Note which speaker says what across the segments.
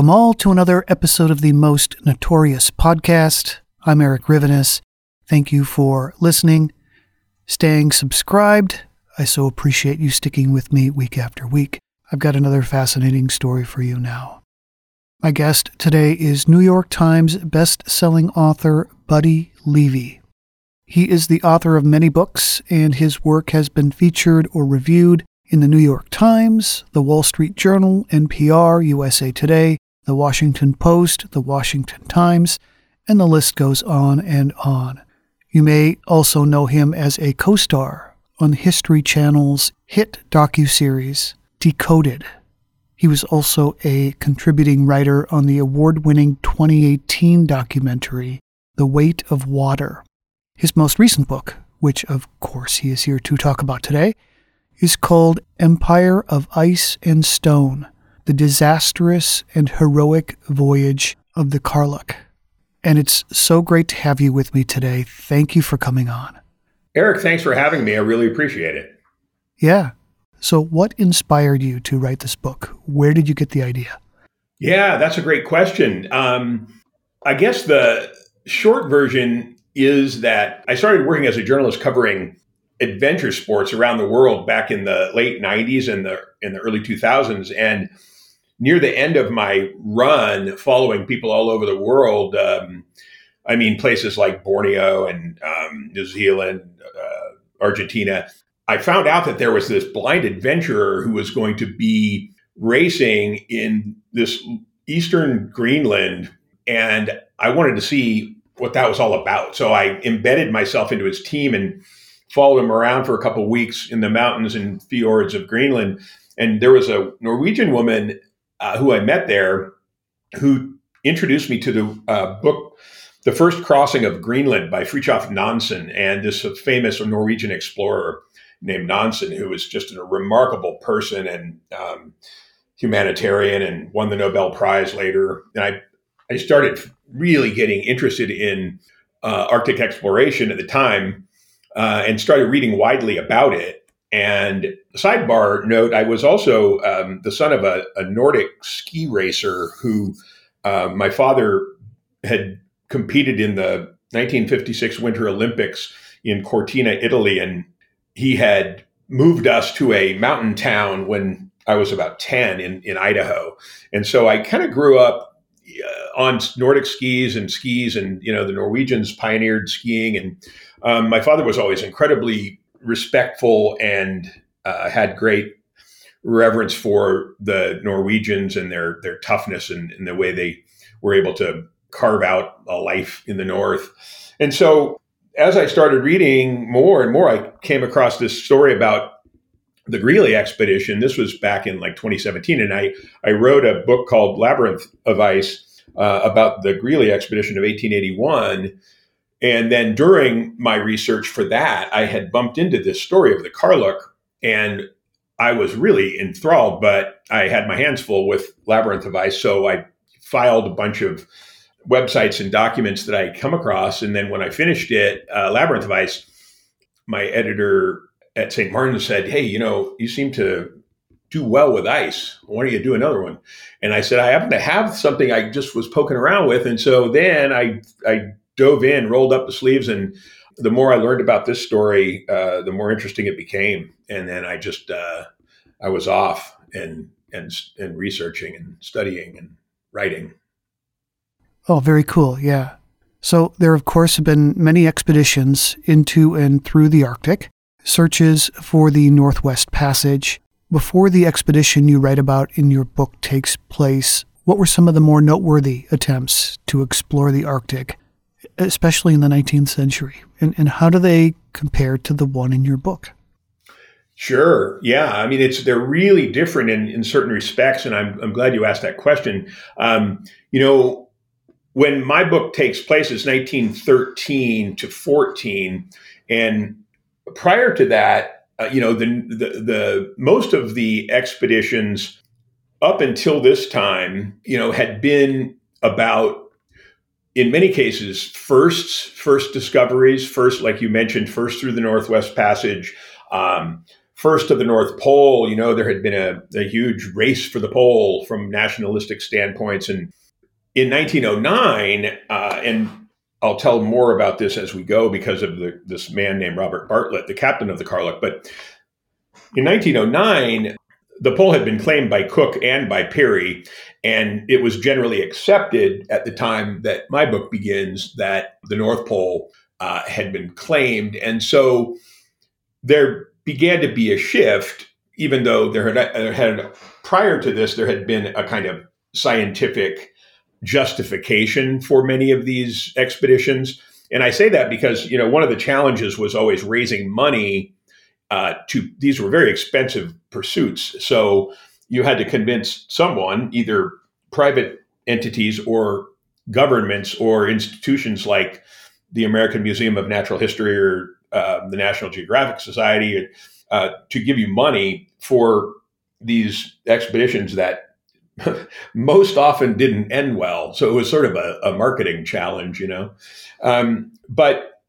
Speaker 1: Welcome all to another episode of the Most Notorious Podcast. I'm Eric Rivenes. Thank you for listening, staying subscribed. I so appreciate you sticking with me week after week. I've got another fascinating story for you now. My guest today is New York Times best-selling author Buddy Levy. He is the author of many books, and his work has been featured or reviewed in the New York Times, the Wall Street Journal, NPR, USA Today, the Washington Post, the Washington Times, and the list goes on and on. You may also know him as a co-star on History Channel's hit docuseries Decoded. He was also a contributing writer on the award-winning 2018 documentary The Weight of Water. His most recent book, which of course he is here to talk about today, is called Empire of Ice and Stone The Disastrous and Heroic Voyage of the Karluk. And it's so great to have you with me today. Thank you for coming on.
Speaker 2: Eric, thanks for having me. I really appreciate it.
Speaker 1: Yeah. So, what inspired you to write this book? Where did you get the idea?
Speaker 2: Yeah, that's a great question. Um, I guess the short version is that I started working as a journalist covering adventure sports around the world back in the late 90s and the in the early 2000s and near the end of my run following people all over the world um, i mean places like borneo and um, new zealand uh, argentina i found out that there was this blind adventurer who was going to be racing in this eastern greenland and i wanted to see what that was all about so i embedded myself into his team and followed him around for a couple weeks in the mountains and fjords of Greenland. And there was a Norwegian woman uh, who I met there who introduced me to the uh, book, The First Crossing of Greenland by Fridtjof Nansen, and this famous Norwegian explorer named Nansen, who was just a remarkable person and um, humanitarian and won the Nobel Prize later. And I, I started really getting interested in uh, Arctic exploration at the time uh, and started reading widely about it. And sidebar note, I was also um, the son of a, a, Nordic ski racer who uh, my father had competed in the 1956 Winter Olympics in Cortina, Italy, and he had moved us to a mountain town when I was about 10 in, in Idaho. And so I kind of grew up uh, on Nordic skis and skis, and you know the Norwegians pioneered skiing, and um, my father was always incredibly respectful and uh, had great reverence for the Norwegians and their their toughness and, and, the way they were able to carve out a life in the North. And so, as I started reading more and more, I came across this story about the Greely expedition. This was back in like 2017, and I I wrote a book called Labyrinth of Ice uh, about the Greely expedition of 1881 and then during my research for that, I had bumped into this story of the Karluk, and I was really enthralled, but I had my hands full with Labyrinth of Ice. So I filed a bunch of websites and documents that I come across. And then when I finished it, uh, Labyrinth of Ice, my editor at St. Martin said, Hey, you know, you seem to do well with ice. Why don't you do another one? And I said, I happen to have something I just was poking around with. And so then I, I dove in, rolled up the sleeves, and the more I learned about this story, uh, the more interesting it became. And then I just, uh, I was off and, and, and researching and studying and writing.
Speaker 1: Oh, very cool. Yeah. So there, of course, have been many expeditions into and through the Arctic, searches for the Northwest Passage, before the expedition you write about in your book takes place, what were some of the more noteworthy attempts to explore the Arctic, especially in the 19th century? And, and how do they compare to the one in your book?
Speaker 2: Sure. Yeah. I mean, it's they're really different in, in certain respects, and I'm, I'm glad you asked that question. Um, you know, when my book takes place, it's 1913 to 14, and prior to that, uh, you know, the, the, the most of the expeditions up until this time, you know, had been about, in many cases, firsts, first discoveries, first, like you mentioned, first through the Northwest Passage, um, first to the North Pole. You know, there had been a, a huge race for the pole from nationalistic standpoints, and in 1909, uh, and I'll tell more about this as we go because of the, this man named Robert Bartlett, the captain of the Karluk. But in 1909, the pole had been claimed by Cook and by Peary, and it was generally accepted at the time that my book begins that the North Pole uh, had been claimed. And so there began to be a shift, even though there had, there had prior to this, there had been a kind of scientific justification for many of these expeditions. And I say that because, you know, one of the challenges was always raising money uh, to, these were very expensive pursuits. So you had to convince someone, either private entities or governments or institutions like the American Museum of Natural History or uh, the National Geographic Society, uh, to give you money for these expeditions that most often didn't end well. So it was sort of a, a marketing challenge, you know. Um, but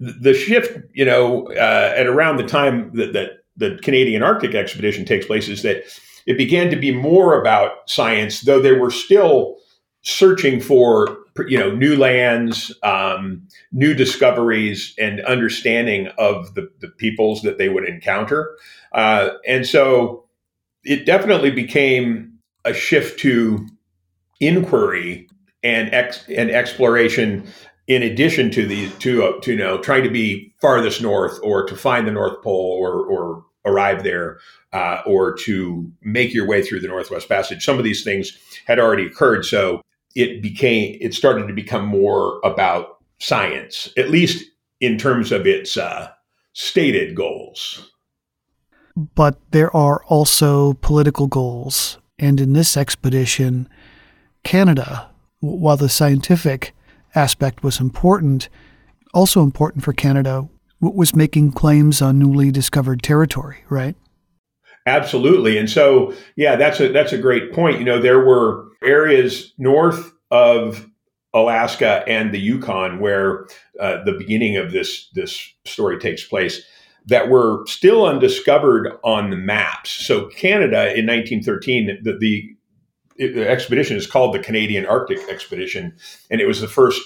Speaker 2: the shift, you know, uh, at around the time that, that the Canadian Arctic expedition takes place is that it began to be more about science, though they were still searching for you know new lands, um, new discoveries, and understanding of the, the peoples that they would encounter. Uh, and so it definitely became a shift to inquiry and ex, and exploration in addition to the to, uh, to you know trying to be farthest north or to find the north pole or or arrive there uh, or to make your way through the northwest passage. Some of these things had already occurred so it became it started to become more about science at least in terms of its uh, stated goals.
Speaker 1: But there are also political goals and in this expedition, Canada, while the scientific aspect was important, also important for Canada was making claims on newly discovered territory, right?
Speaker 2: Absolutely. And so, yeah, that's a that's a great point. You know, there were areas north of Alaska and the Yukon where uh, the beginning of this this story takes place that were still undiscovered on the maps. So Canada in 1913, the, the, the expedition is called the Canadian Arctic Expedition, and it was the first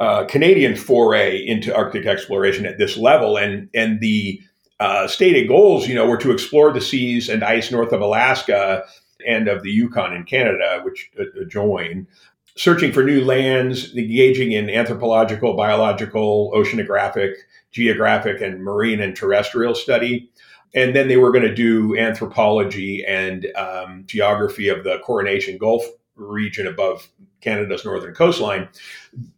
Speaker 2: uh, Canadian foray into Arctic exploration at this level. And and the uh, stated goals, you know, were to explore the seas and ice north of Alaska and of the Yukon in Canada, which adjoin, searching for new lands, engaging in anthropological, biological, oceanographic, geographic, and marine and terrestrial study. And then they were going to do anthropology and um, geography of the Coronation Gulf region above Canada's northern coastline.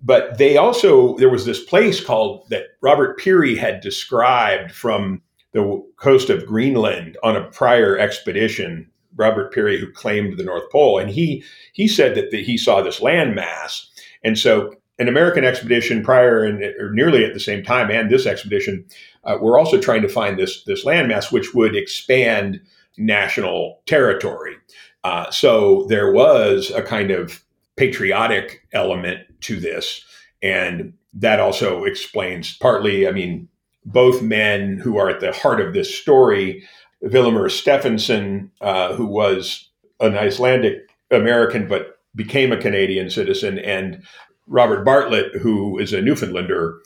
Speaker 2: But they also, there was this place called that Robert Peary had described from the coast of Greenland on a prior expedition Robert Peary, who claimed the North Pole, and he he said that the, he saw this landmass, and so an American expedition prior and or nearly at the same time, and this expedition, uh, were also trying to find this this landmass, which would expand national territory. Uh, so there was a kind of patriotic element to this. And that also explains partly, I mean, both men who are at the heart of this story, Vilhjalmur Stefansson, uh, who was an Icelandic American but became a Canadian citizen, and Robert Bartlett, who is a Newfoundlander.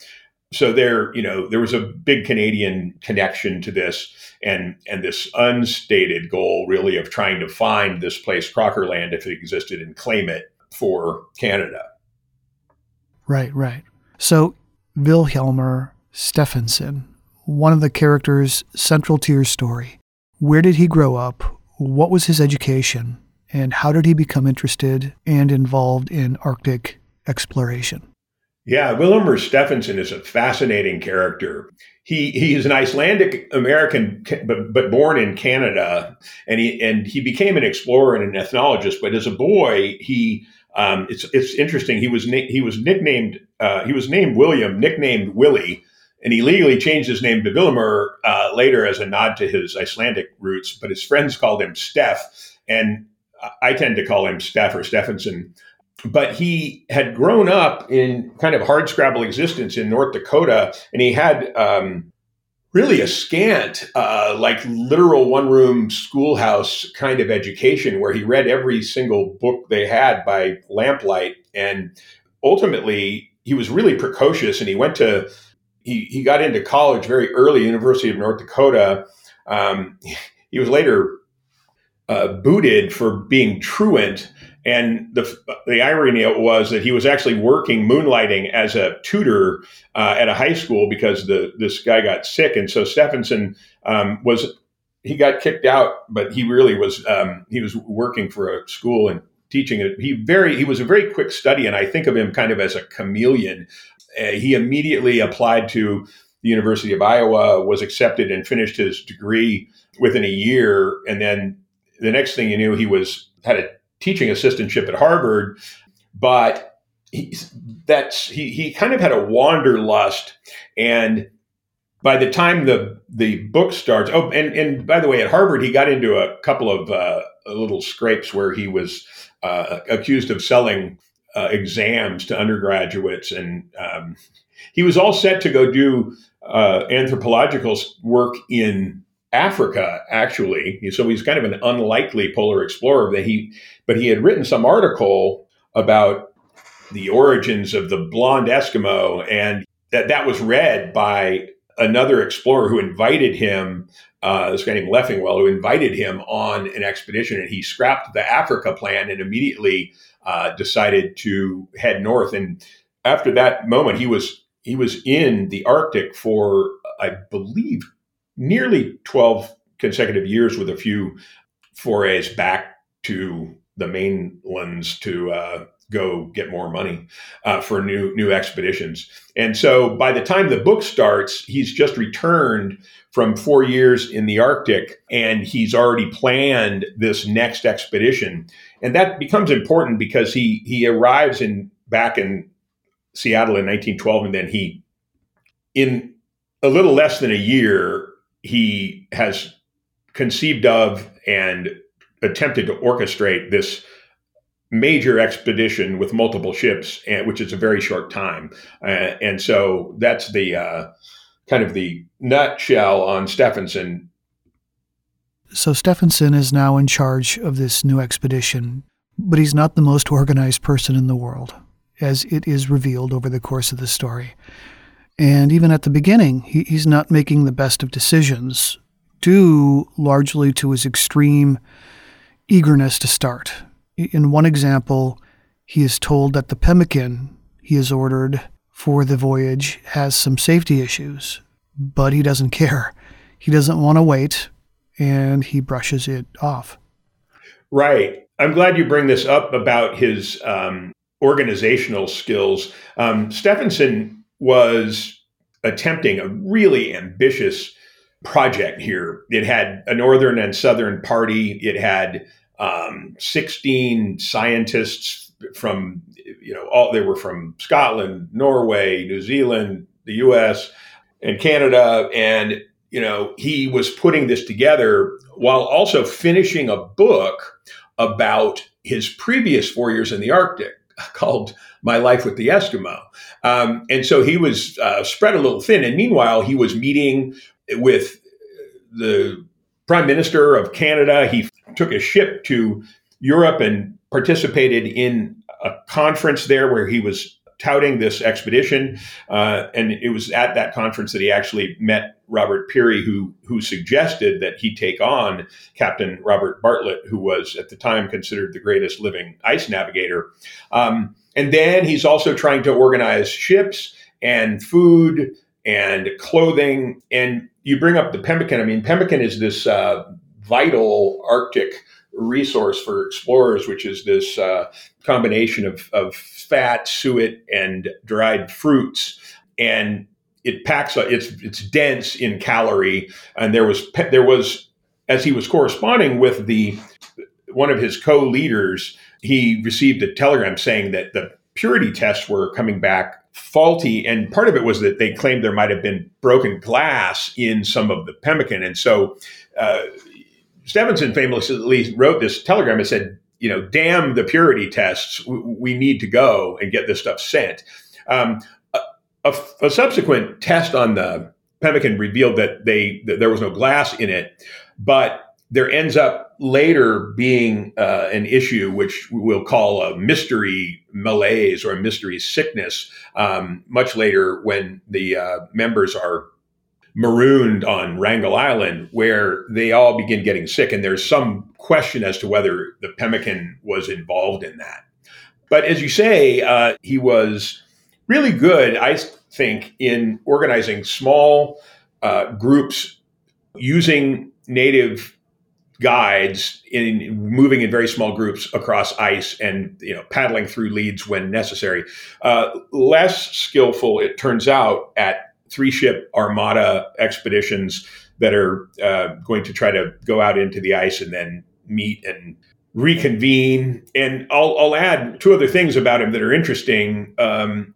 Speaker 2: So there, you know, there was a big Canadian connection to this, and and this unstated goal, really, of trying to find this place, Crocker Land, if it existed, and claim it for Canada.
Speaker 1: Right, right. So Vilhjalmur Stefansson, one of the characters central to your story. Where did he grow up? What was his education? And how did he become interested and involved in Arctic exploration?
Speaker 2: Yeah, Vilhjalmur Stefansson is a fascinating character. He he is an Icelandic American, but, but born in Canada, and he and he became an explorer and an ethnologist. But as a boy, he um, it's it's interesting. He was na- he was nicknamed uh, he was named William, nicknamed Willie, and he legally changed his name to Vilhjalmur uh, later as a nod to his Icelandic roots. But his friends called him Steph, and I tend to call him Steph or Stefansson. But he had grown up in kind of hard scrabble existence in North Dakota, and he had um, really a scant, uh, like literal one room schoolhouse kind of education where he read every single book they had by lamplight. And ultimately, he was really precocious and he went to, he, he got into college very early, University of North Dakota. Um, he was later uh, booted for being truant and the the irony was that he was actually working moonlighting as a tutor uh, at a high school because the this guy got sick, and so Stefansson um, was he got kicked out, but he really was um, he was working for a school and teaching it. He very he was a very quick study, and I think of him kind of as a chameleon. Uh, he immediately applied to the University of Iowa, was accepted, and finished his degree within a year, and then the next thing you knew, he was had a teaching assistantship at Harvard, but he, that's he he kind of had a wanderlust, and by the time the the book starts, oh, and and by the way, at Harvard he got into a couple of uh, little scrapes where he was uh, accused of selling uh, exams to undergraduates, and um, he was all set to go do uh, anthropological work in Africa, actually. So he's kind of an unlikely polar explorer. That he, but he had written some article about the origins of the blonde Eskimo, and that that was read by another explorer who invited him. Uh, this guy named Leffingwell, who invited him on an expedition, and he scrapped the Africa plan and immediately uh, decided to head north. And after that moment, he was he was in the Arctic for, I believe, nearly 12 consecutive years with a few forays back to the mainlands to uh, go get more money uh, for new new expeditions. And so by the time the book starts, he's just returned from four years in the Arctic, and he's already planned this next expedition. And that becomes important because he he arrives in back in Seattle in 1912, and then he in a little less than a year he has conceived of and attempted to orchestrate this major expedition with multiple ships, and, which is a very short time. Uh, and so that's the uh, kind of the nutshell on Stefansson.
Speaker 1: So Stefansson is now in charge of this new expedition, but he's not the most organized person in the world, as it is revealed over the course of the story. And even at the beginning, he, he's not making the best of decisions, due largely to his extreme eagerness to start. In one example, he is told that the pemmican he has ordered for the voyage has some safety issues, but he doesn't care. He doesn't want to wait, and he brushes it off.
Speaker 2: Right. I'm glad you bring this up about his um, organizational skills. Um, Stefansson was attempting a really ambitious project here. It had a northern and southern party. It had um, 16 scientists from, you know, all they were from Scotland, Norway, New Zealand, the U.S., and Canada. And, you know, he was putting this together while also finishing a book about his previous four years in the Arctic called My Life with the Eskimo. Um, and so he was uh, spread a little thin. And meanwhile, he was meeting with the Prime Minister of Canada. He took a ship to Europe and participated in a conference there where he was touting this expedition. Uh, and it was at that conference that he actually met Robert Peary, who who suggested that he take on Captain Robert Bartlett, who was at the time considered the greatest living ice navigator. Um, and then he's also trying to organize ships and food and clothing. And you bring up the pemmican. I mean, pemmican is this uh, vital Arctic resource for explorers, which is this uh, combination of, of fat, suet, and dried fruits. And it packs a, it's it's dense in calorie. And there was there was as he was corresponding with the one of his co-leaders, he received a telegram saying that the purity tests were coming back faulty. And part of it was that they claimed there might have been broken glass in some of the pemmican. And so uh, Stefansson famously wrote this telegram and said, you know, damn the purity tests. We need to go and get this stuff sent. Um, a, a, a, subsequent test on the pemmican revealed that they that there was no glass in it, but there ends up later being uh, an issue which we'll call a mystery malaise or a mystery sickness. Um, much later, when the uh, members are marooned on Wrangel Island, where they all begin getting sick. And there's some question as to whether the pemmican was involved in that. But as you say, uh, he was really good, I think, in organizing small uh, groups using native guides in moving in very small groups across ice and you know paddling through leads when necessary. Uh, less skillful, it turns out, at three ship armada expeditions that are uh, going to try to go out into the ice and then meet and reconvene. And I'll, I'll add two other things about him that are interesting. Um,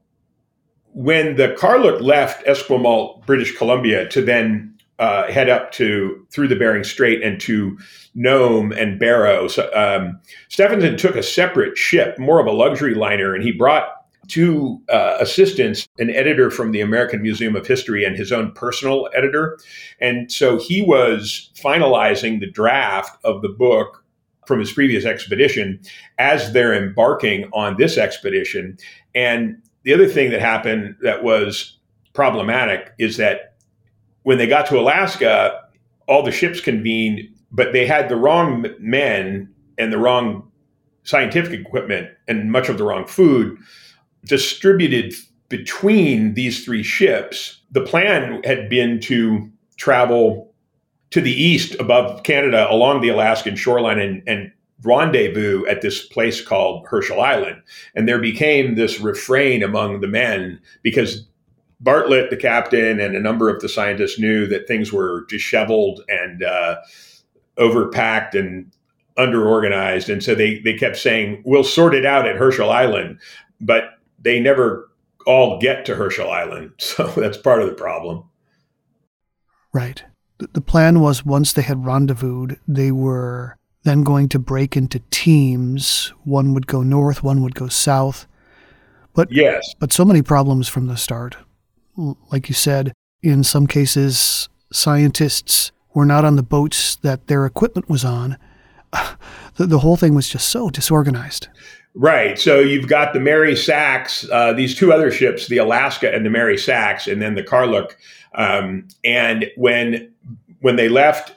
Speaker 2: when the Karluk left Esquimalt, British Columbia, to then uh, head up to through the Bering Strait and to Nome and Barrow, so, um, Stefansson took a separate ship, more of a luxury liner, and he brought two uh, assistants, an editor from the American Museum of History and his own personal editor. And so he was finalizing the draft of the book from his previous expedition as they're embarking on this expedition. And the other thing that happened that was problematic is that when they got to Alaska, all the ships convened, but they had the wrong men and the wrong scientific equipment and much of the wrong food distributed between these three ships. The plan had been to travel to the east above Canada along the Alaskan shoreline and, and rendezvous at this place called Herschel Island. And there became this refrain among the men because Bartlett, the captain, and a number of the scientists knew that things were disheveled and uh, overpacked and underorganized. And so they, they kept saying, we'll sort it out at Herschel Island. But they never all get to Herschel Island. So that's part of the problem.
Speaker 1: Right. The plan was once they had rendezvoused, they were then going to break into teams. One would go north, one would go south. But
Speaker 2: yes,
Speaker 1: but so many problems from the start. Like you said, in some cases, scientists were not on the boats that their equipment was on. The, the whole thing was just so disorganized.
Speaker 2: Right. So you've got the Mary Sachs, uh, these two other ships, the Alaska and the Mary Sachs, and then the Karluk. Um, and when when they left,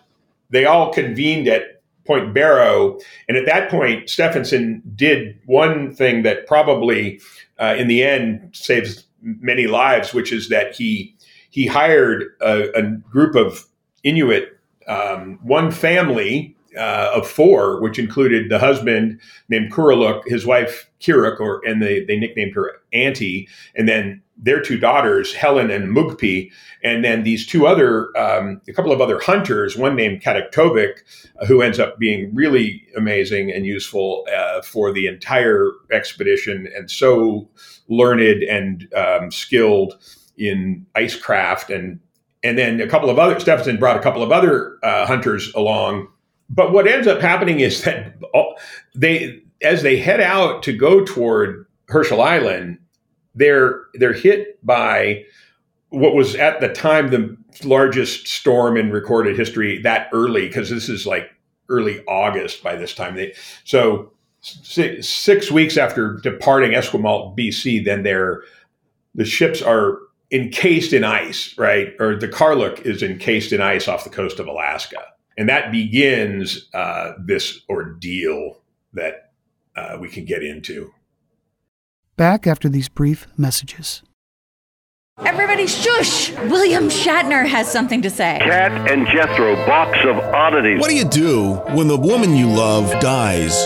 Speaker 2: they all convened at Point Barrow. And at that point, Stefansson did one thing that probably, uh, in the end, saves many lives, which is that he he hired a, a group of Inuit, um, one family uh, of four, which included the husband named Kuraluk, his wife Kiruk, or and they, they nicknamed her Auntie, and then their two daughters, Helen and Mugpi, and then these two other, um, a couple of other hunters, one named Kataktovik, uh, who ends up being really amazing and useful uh, for the entire expedition, and so learned and um, skilled in icecraft. And and then a couple of other Stefansson brought a couple of other uh, hunters along. But what ends up happening is that all, they, as they head out to go toward Herschel Island, they're they're hit by what was at the time the largest storm in recorded history that early because this is like early August by this time. They, so six, weeks after departing Esquimalt, BC, then they're the ships are encased in ice, right? Or the Karluk is encased in ice off the coast of Alaska. And that begins uh, this ordeal that uh, we can get into.
Speaker 1: Back after these brief messages.
Speaker 3: Everybody shush! William Shatner has something to say.
Speaker 4: Kat and Jethro, box of oddities.
Speaker 5: What do you do when the woman you love dies?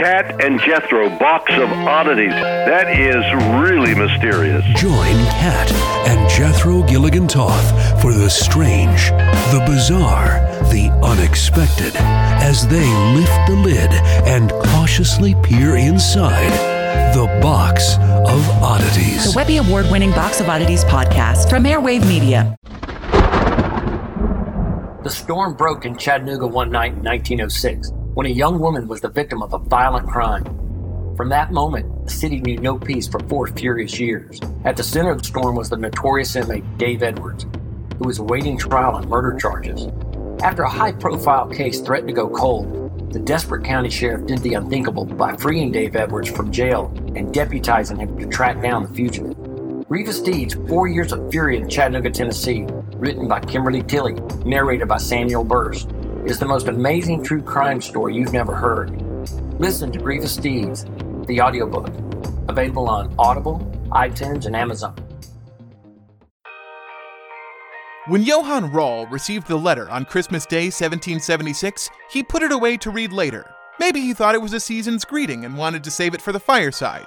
Speaker 4: Kat and Jethro, box of oddities. That is really mysterious.
Speaker 6: Join Kat and Jethro Gilligan Toth for the strange, the bizarre, the unexpected as they lift the lid and cautiously peer inside the box of oddities.
Speaker 7: The Webby Award winning Box of Oddities podcast from Airwave Media.
Speaker 8: The storm broke in Chattanooga one night in 1906 when a young woman was the victim of a violent crime. From that moment, the city knew no peace for four furious years. At the center of the storm was the notorious inmate Dave Edwards, who was awaiting trial on murder charges. After a high profile case threatened to go cold, the desperate county sheriff did the unthinkable by freeing Dave Edwards from jail and deputizing him to track down the fugitive. Grievous Deeds Four Years of Fury in Chattanooga, Tennessee, written by Kimberly Tilley, narrated by Samuel Burse, is the most amazing true crime story you've never heard. Listen to Grievous Deeds, the audiobook, available on Audible, iTunes, and Amazon.
Speaker 9: When Johann Rahl received the letter on Christmas Day 1776, he put it away to read later. Maybe he thought it was a season's greeting and wanted to save it for the fireside.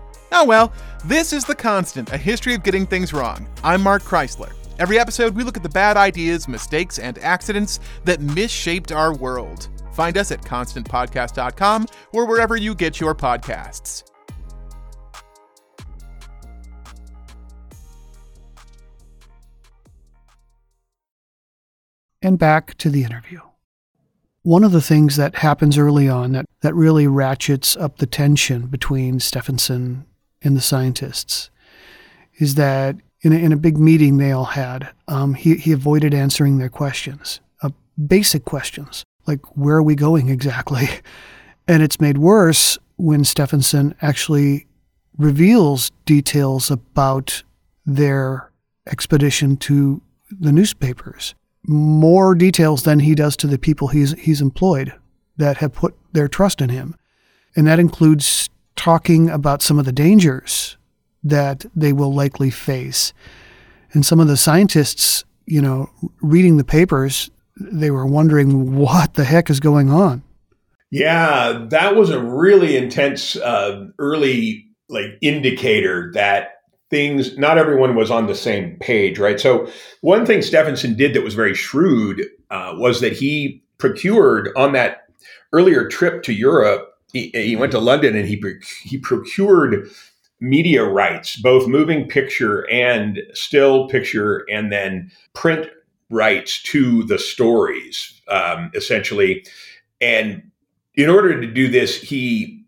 Speaker 9: Oh well, this is The Constant, a history of getting things wrong. I'm Mark Chrisler. Every episode, we look at the bad ideas, mistakes, and accidents that misshaped our world. Find us at constantpodcast.com or wherever you get your podcasts.
Speaker 1: And back to the interview. One of the things that happens early on that, that really ratchets up the tension between Stefansson and the scientists is that in a, in a big meeting they all had, um, he, he avoided answering their questions, uh, basic questions like, where are we going exactly? And it's made worse when Stefansson actually reveals details about their expedition to the newspapers. More details than he does to the people he's, he's employed that have put their trust in him. And that includes talking about some of the dangers that they will likely face. And some of the scientists, you know, reading the papers, they were wondering what the heck is going on.
Speaker 2: Yeah, that was a really intense uh, early like indicator that things not everyone was on the same page, right? So one thing Stefansson did that was very shrewd uh, was that he procured on that earlier trip to Europe. He, he went to London and he he procured media rights, both moving picture and still picture, and then print rights to the stories, um, essentially. And in order to do this, he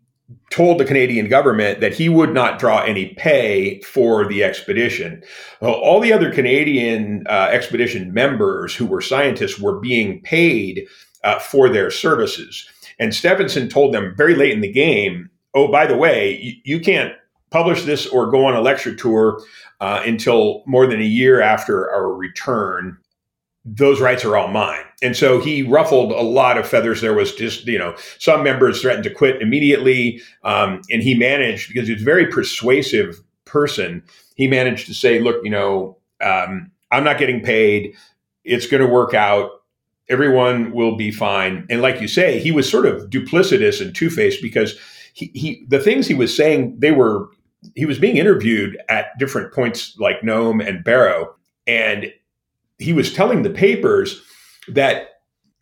Speaker 2: told the Canadian government that he would not draw any pay for the expedition. Well, all the other Canadian uh, expedition members who were scientists were being paid uh, for their services. And Stefansson told them very late in the game, oh, by the way, you, you can't publish this or go on a lecture tour uh, until more than a year after our return. Those rights are all mine. And so he ruffled a lot of feathers. There was just, you know, some members threatened to quit immediately. Um, and he managed, because he was a very persuasive person, he managed to say, look, you know, um, I'm not getting paid. It's going to work out. Everyone will be fine. And like you say, he was sort of duplicitous and two faced because he, he, the things he was saying, they were, he was being interviewed at different points like Nome and Barrow. And he was telling the papers that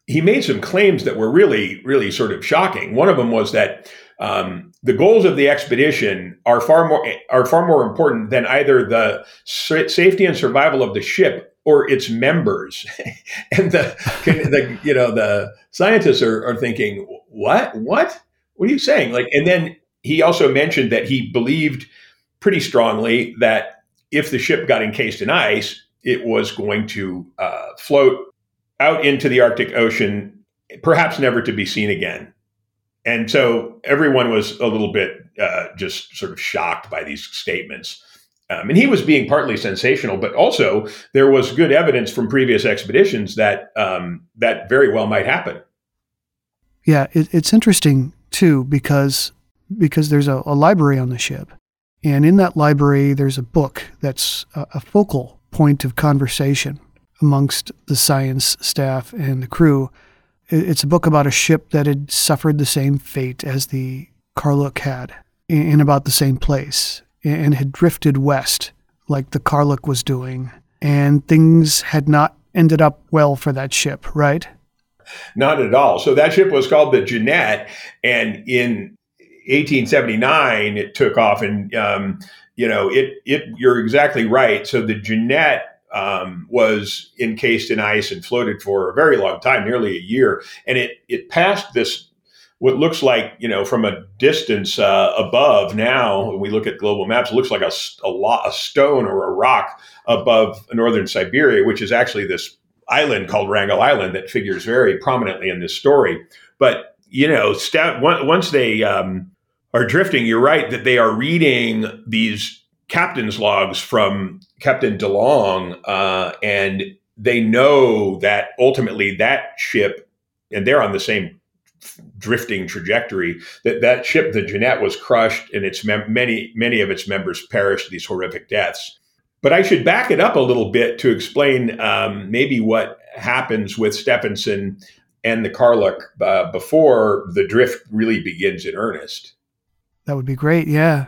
Speaker 2: he made some claims that were really, really sort of shocking. One of them was that um, the goals of the expedition are far more are far more important than either the safety and survival of the ship or its members. and the, the you know the scientists are, are thinking, what, what, what are you saying? Like, and then he also mentioned that he believed pretty strongly that if the ship got encased in ice, it was going to uh, float out into the Arctic Ocean, perhaps never to be seen again. And so everyone was a little bit uh, just sort of shocked by these statements. Um, and he was being partly sensational, but also there was good evidence from previous expeditions that um, that very well might happen.
Speaker 1: Yeah, it, it's interesting too because because there's a, a, library on the ship, and in that library there's a book that's a, a focal point of conversation amongst the science staff and the crew. It's a book about a ship that had suffered the same fate as the Karluk had in about the same place and had drifted west like the Karluk was doing. And things had not ended up well for that ship, right?
Speaker 2: Not at all. So that ship was called the Jeannette. And in 1879, it took off. And, um, you know, it, it, you're exactly right. So the Jeannette um, was encased in ice and floated for a very long time, nearly a year, and it it passed this what looks like you know from a distance uh, above. Now, when we look at global maps, it looks like a a, lot, a stone or a rock above northern Siberia, which is actually this island called Wrangel Island that figures very prominently in this story. But you know, once they um, are drifting, you're right that they are reading these captain's logs from Captain DeLong, uh, and they know that ultimately that ship, and they're on the same drifting trajectory. That that ship, the Jeannette, was crushed, and its mem- many many of its members perished these horrific deaths. But I should back it up a little bit to explain um, maybe what happens with Stefansson and the Karluk uh, before the drift really begins in earnest.
Speaker 1: That would be great. Yeah.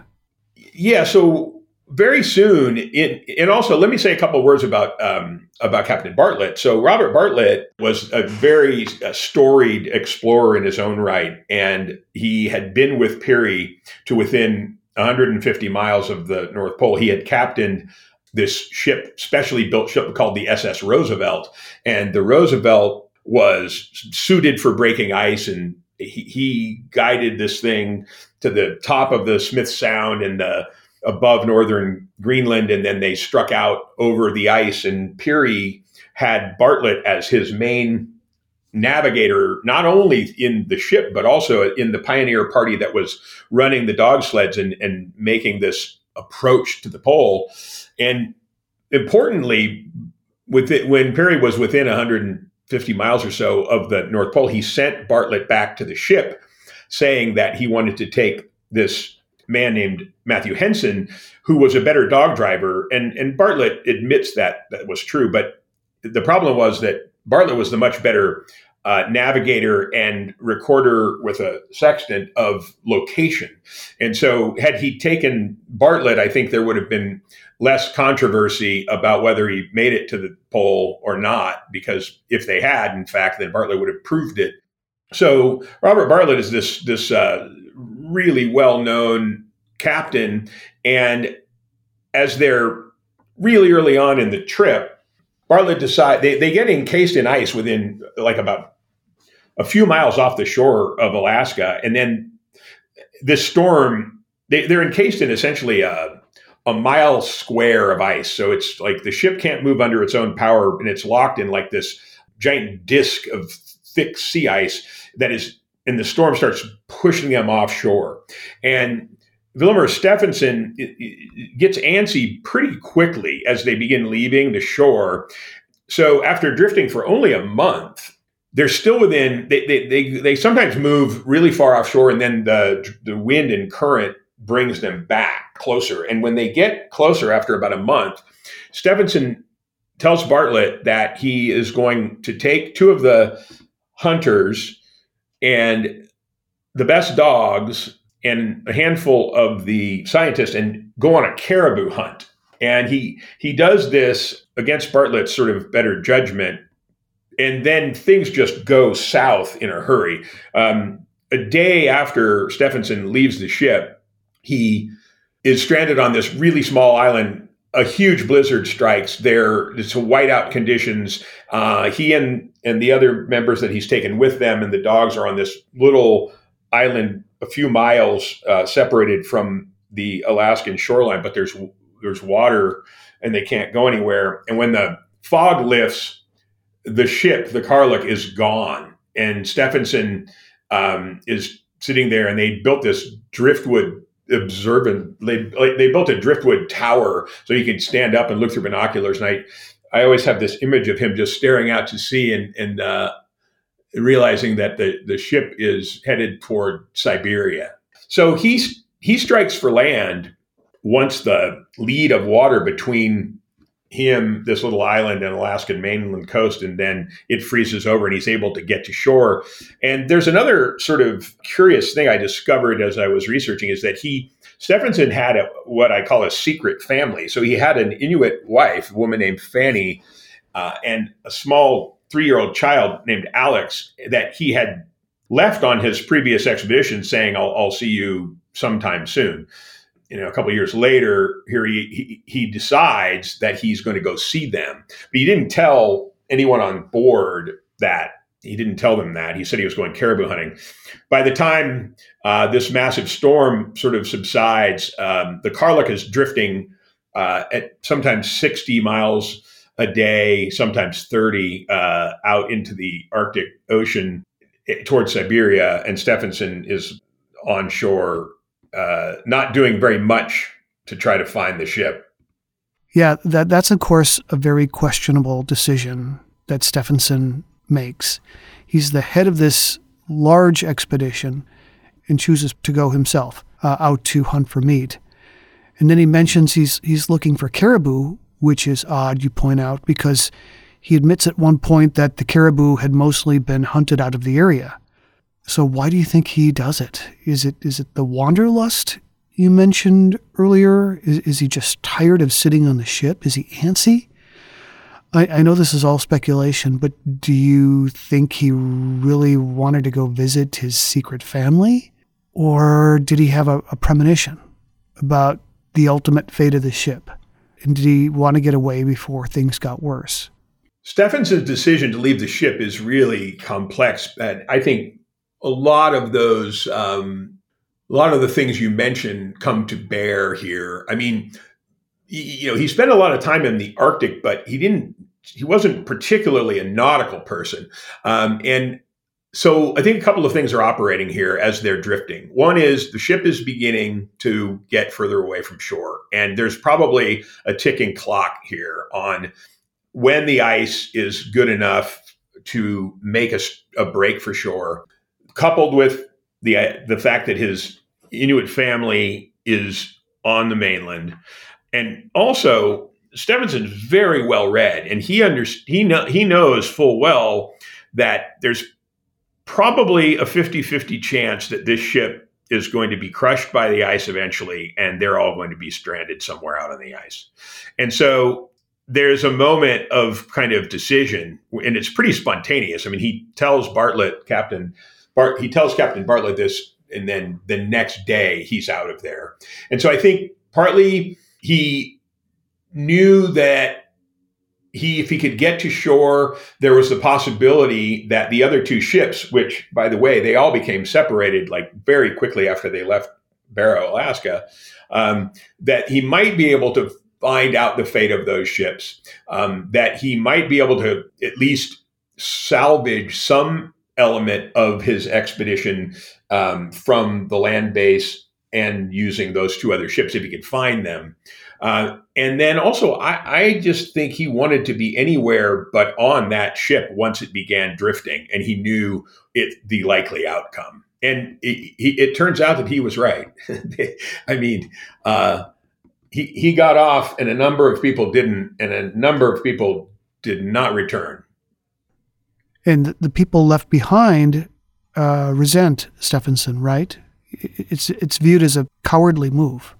Speaker 2: Yeah. So very soon, in, and also let me say a couple words about um, about Captain Bartlett. So Robert Bartlett was a very uh, storied explorer in his own right, and he had been with Peary to within 150 miles of the North Pole. He had captained this ship, specially built ship called the SS Roosevelt, and the Roosevelt was suited for breaking ice and he, he guided this thing to the top of the Smith Sound and the above northern Greenland, and then they struck out over the ice. And Peary had Bartlett as his main navigator, not only in the ship, but also in the pioneer party that was running the dog sleds and, and making this approach to the pole. And importantly, with it, when Peary was within 150 miles or so of the North Pole, he sent Bartlett back to the ship saying that he wanted to take this man named Matthew Henson, who was a better dog driver. And, and Bartlett admits that that was true. But the problem was that Bartlett was the much better uh, navigator and recorder with a sextant of location. And so, had he taken Bartlett, I think there would have been less controversy about whether he made it to the pole or not, because if they had, in fact, then Bartlett would have proved it. So, Robert Bartlett is this this uh, really well known captain. And as they're really early on in the trip, Bartlett decide they, they get encased in ice within like about a few miles off the shore of Alaska. And then this storm, they, they're encased in essentially a, a mile square of ice. So it's like the ship can't move under its own power and it's locked in like this giant disk of thick sea ice that is and the storm starts pushing them offshore. And Vilhjalmur Stefansson gets antsy pretty quickly as they begin leaving the shore. So after drifting for only a month, they're still within. They they they, they sometimes move really far offshore, and then the the wind and current brings them back closer. And when they get closer after about a month, Stefansson tells Bartlett that he is going to take two of the hunters and the best dogs and a handful of the scientists and go on a caribou hunt. And he he does this against Bartlett's sort of better judgment, and then things just go south in a hurry. Um, a day after Stefansson leaves the ship, he is stranded on this really small island. A huge blizzard strikes there. It's whiteout conditions. Uh, he and and the other members that he's taken with them and the dogs are on this little island, a few miles uh, separated from the Alaskan shoreline. But there's there's water and they can't go anywhere. And when the fog lifts, the ship, the Karluk, is gone. And Stefansson um, is sitting there, and they built this driftwood observant. They they built a driftwood tower so you could stand up and look through binoculars. And I I always have this image of him just staring out to sea and and uh, realizing that the the ship is headed toward Siberia. So he he strikes for land once the lead of water between him, this little island and Alaskan mainland coast, and then it freezes over and he's able to get to shore. And there's another sort of curious thing I discovered as I was researching is that he, Stefansson had a, what I call a secret family. So he had an Inuit wife, a woman named Fanny, uh, and a small three year old child named Alex that he had left on his previous expedition saying, I'll, I'll see you sometime soon you know, a couple years later, here he, he, he decides that he's going to go see them, but he didn't tell anyone on board that. He didn't tell them that. He said he was going caribou hunting. By the time uh, this massive storm sort of subsides, um, the Karluk is drifting uh, at sometimes 60 miles a day, sometimes 30, uh, out into the Arctic Ocean eh, towards Siberia, and Stefansson is on shore uh, not doing very much to try to find the ship.
Speaker 1: Yeah, that that's of course a very questionable decision that Stefansson makes. He's the head of this large expedition and chooses to go himself uh, out to hunt for meat. And then he mentions he's he's looking for caribou, which is odd, you point out, because he admits at one point that the caribou had mostly been hunted out of the area. So why do you think he does it? Is it is it the wanderlust you mentioned earlier? Is, is he just tired of sitting on the ship? Is he antsy? I, I know this is all speculation, but do you think he really wanted to go visit his secret family? Or did he have a, a premonition about the ultimate fate of the ship? And did he want to get away before things got worse?
Speaker 2: Stefansson's decision to leave the ship is really complex. And I think a lot of those, um, a lot of the things you mentioned come to bear here. I mean, you know, he spent a lot of time in the Arctic, but he didn't. He wasn't particularly a nautical person, um, and so I think a couple of things are operating here as they're drifting. One is the ship is beginning to get further away from shore, and there's probably a ticking clock here on when the ice is good enough to make a, a break for shore coupled with the the fact that his Inuit family is on the mainland, and also Stefansson's very well read, and he under, he know, he knows full well that there's probably a 50-50 chance that this ship is going to be crushed by the ice eventually, and they're all going to be stranded somewhere out on the ice. And so there's a moment of kind of decision, and it's pretty spontaneous. I mean, he tells Bartlett, Captain Bart, he tells Captain Bartlett this, and then the next day he's out of there. And so I think partly he knew that he, if he could get to shore, there was the possibility that the other two ships, which, by the way, they all became separated like very quickly after they left Barrow, Alaska, um, that he might be able to find out the fate of those ships, um, that he might be able to at least salvage some element of his expedition um, from the land base and using those two other ships if he could find them. Uh, and then also, I, I, just think he wanted to be anywhere but on that ship once it began drifting, and he knew it the likely outcome. And it, it turns out that he was right. I mean, uh, he he got off, and a number of people didn't, and a number of people did not return.
Speaker 1: And the people left behind uh, resent Stefansson, right? It's it's viewed as a cowardly move.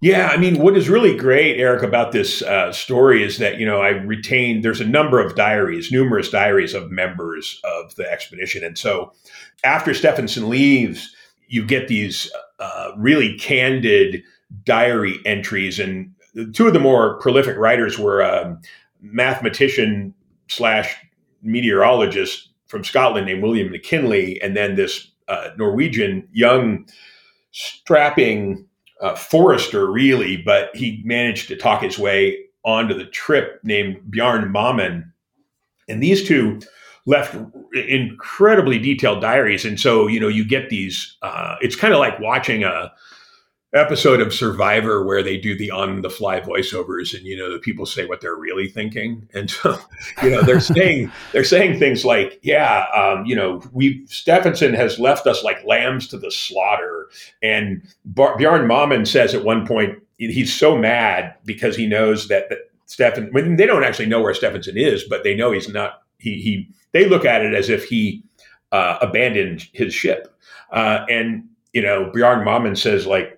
Speaker 2: Yeah, I mean, what is really great, Eric, about this uh, story is that you know I retained. There's a number of diaries, numerous diaries of members of the expedition, and so after Stefansson leaves, you get these uh, really candid diary entries, and two of the more prolific writers were um, mathematician slash meteorologist from Scotland named William McKinlay, and then this uh, Norwegian young strapping uh, forester, really, but he managed to talk his way onto the trip named Bjarne Mamen. And these two left incredibly detailed diaries. And so, you know, you get these, uh, it's kind of like watching a, episode of Survivor where they do the on the fly voiceovers and you know the people say what they're really thinking. And so you know they're saying they're saying things like yeah um, you know we Stefansson has left us like lambs to the slaughter. And Bar- Bjarne Mamen says at one point he's so mad because he knows that, that Stephen when they don't actually know where Stefansson is but they know he's not he he they look at it as if he uh, abandoned his ship. Uh, and you know Bjarne Mamen says like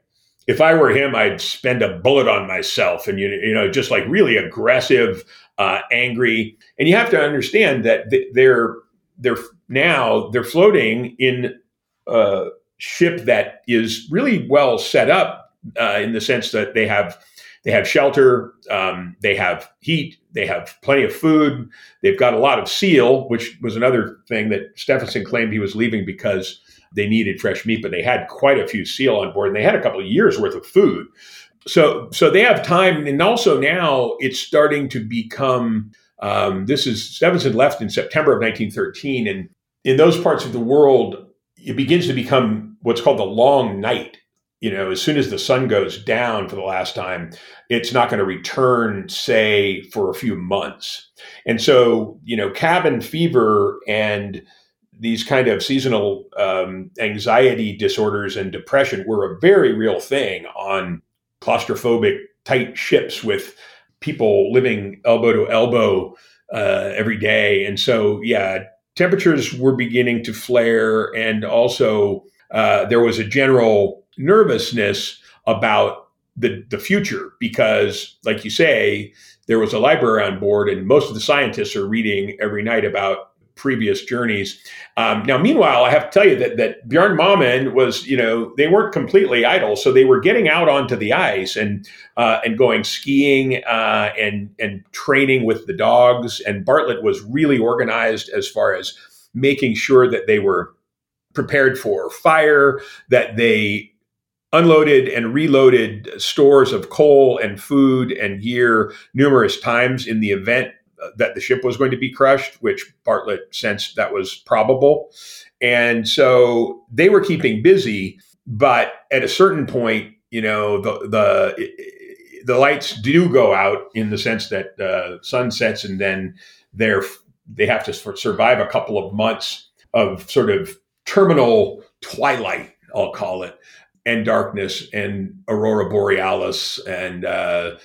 Speaker 2: if I were him, I'd spend a bullet on myself, and you you know, just like really aggressive, uh, angry. And you have to understand that they're they're now they're floating in a ship that is really well set up uh, in the sense that they have they have shelter, um, they have heat, they have plenty of food, they've got a lot of seal, which was another thing that Stefansson claimed he was leaving because they needed fresh meat, but they had quite a few seal on board and they had a couple of years worth of food. So, so they have time. And also now it's starting to become, um, this is Stefansson left in September of 1913. And in those parts of the world, it begins to become what's called the long night. You know, as soon as the sun goes down for the last time, it's not going to return, say, for a few months. And so, you know, cabin fever and these kind of seasonal um, anxiety disorders and depression were a very real thing on claustrophobic tight ships with people living elbow to elbow uh, every day. And so, yeah, temperatures were beginning to flare, and also uh, there was a general nervousness about the the future because, like you say, there was a library on board, and most of the scientists are reading every night about previous journeys. Um, now, meanwhile, I have to tell you that that Bjarne Mamen was, you know, they weren't completely idle, so they were getting out onto the ice and uh, and going skiing uh, and and training with the dogs. And Bartlett was really organized as far as making sure that they were prepared for fire, that they unloaded and reloaded stores of coal and food and gear numerous times in the event that the ship was going to be crushed, which Bartlett sensed that was probable. And so they were keeping busy, but at a certain point, you know, the the the lights do go out in the sense that uh, sun sets, and then they're they have to survive a couple of months of sort of terminal twilight, I'll call it, and darkness and aurora borealis, and uh,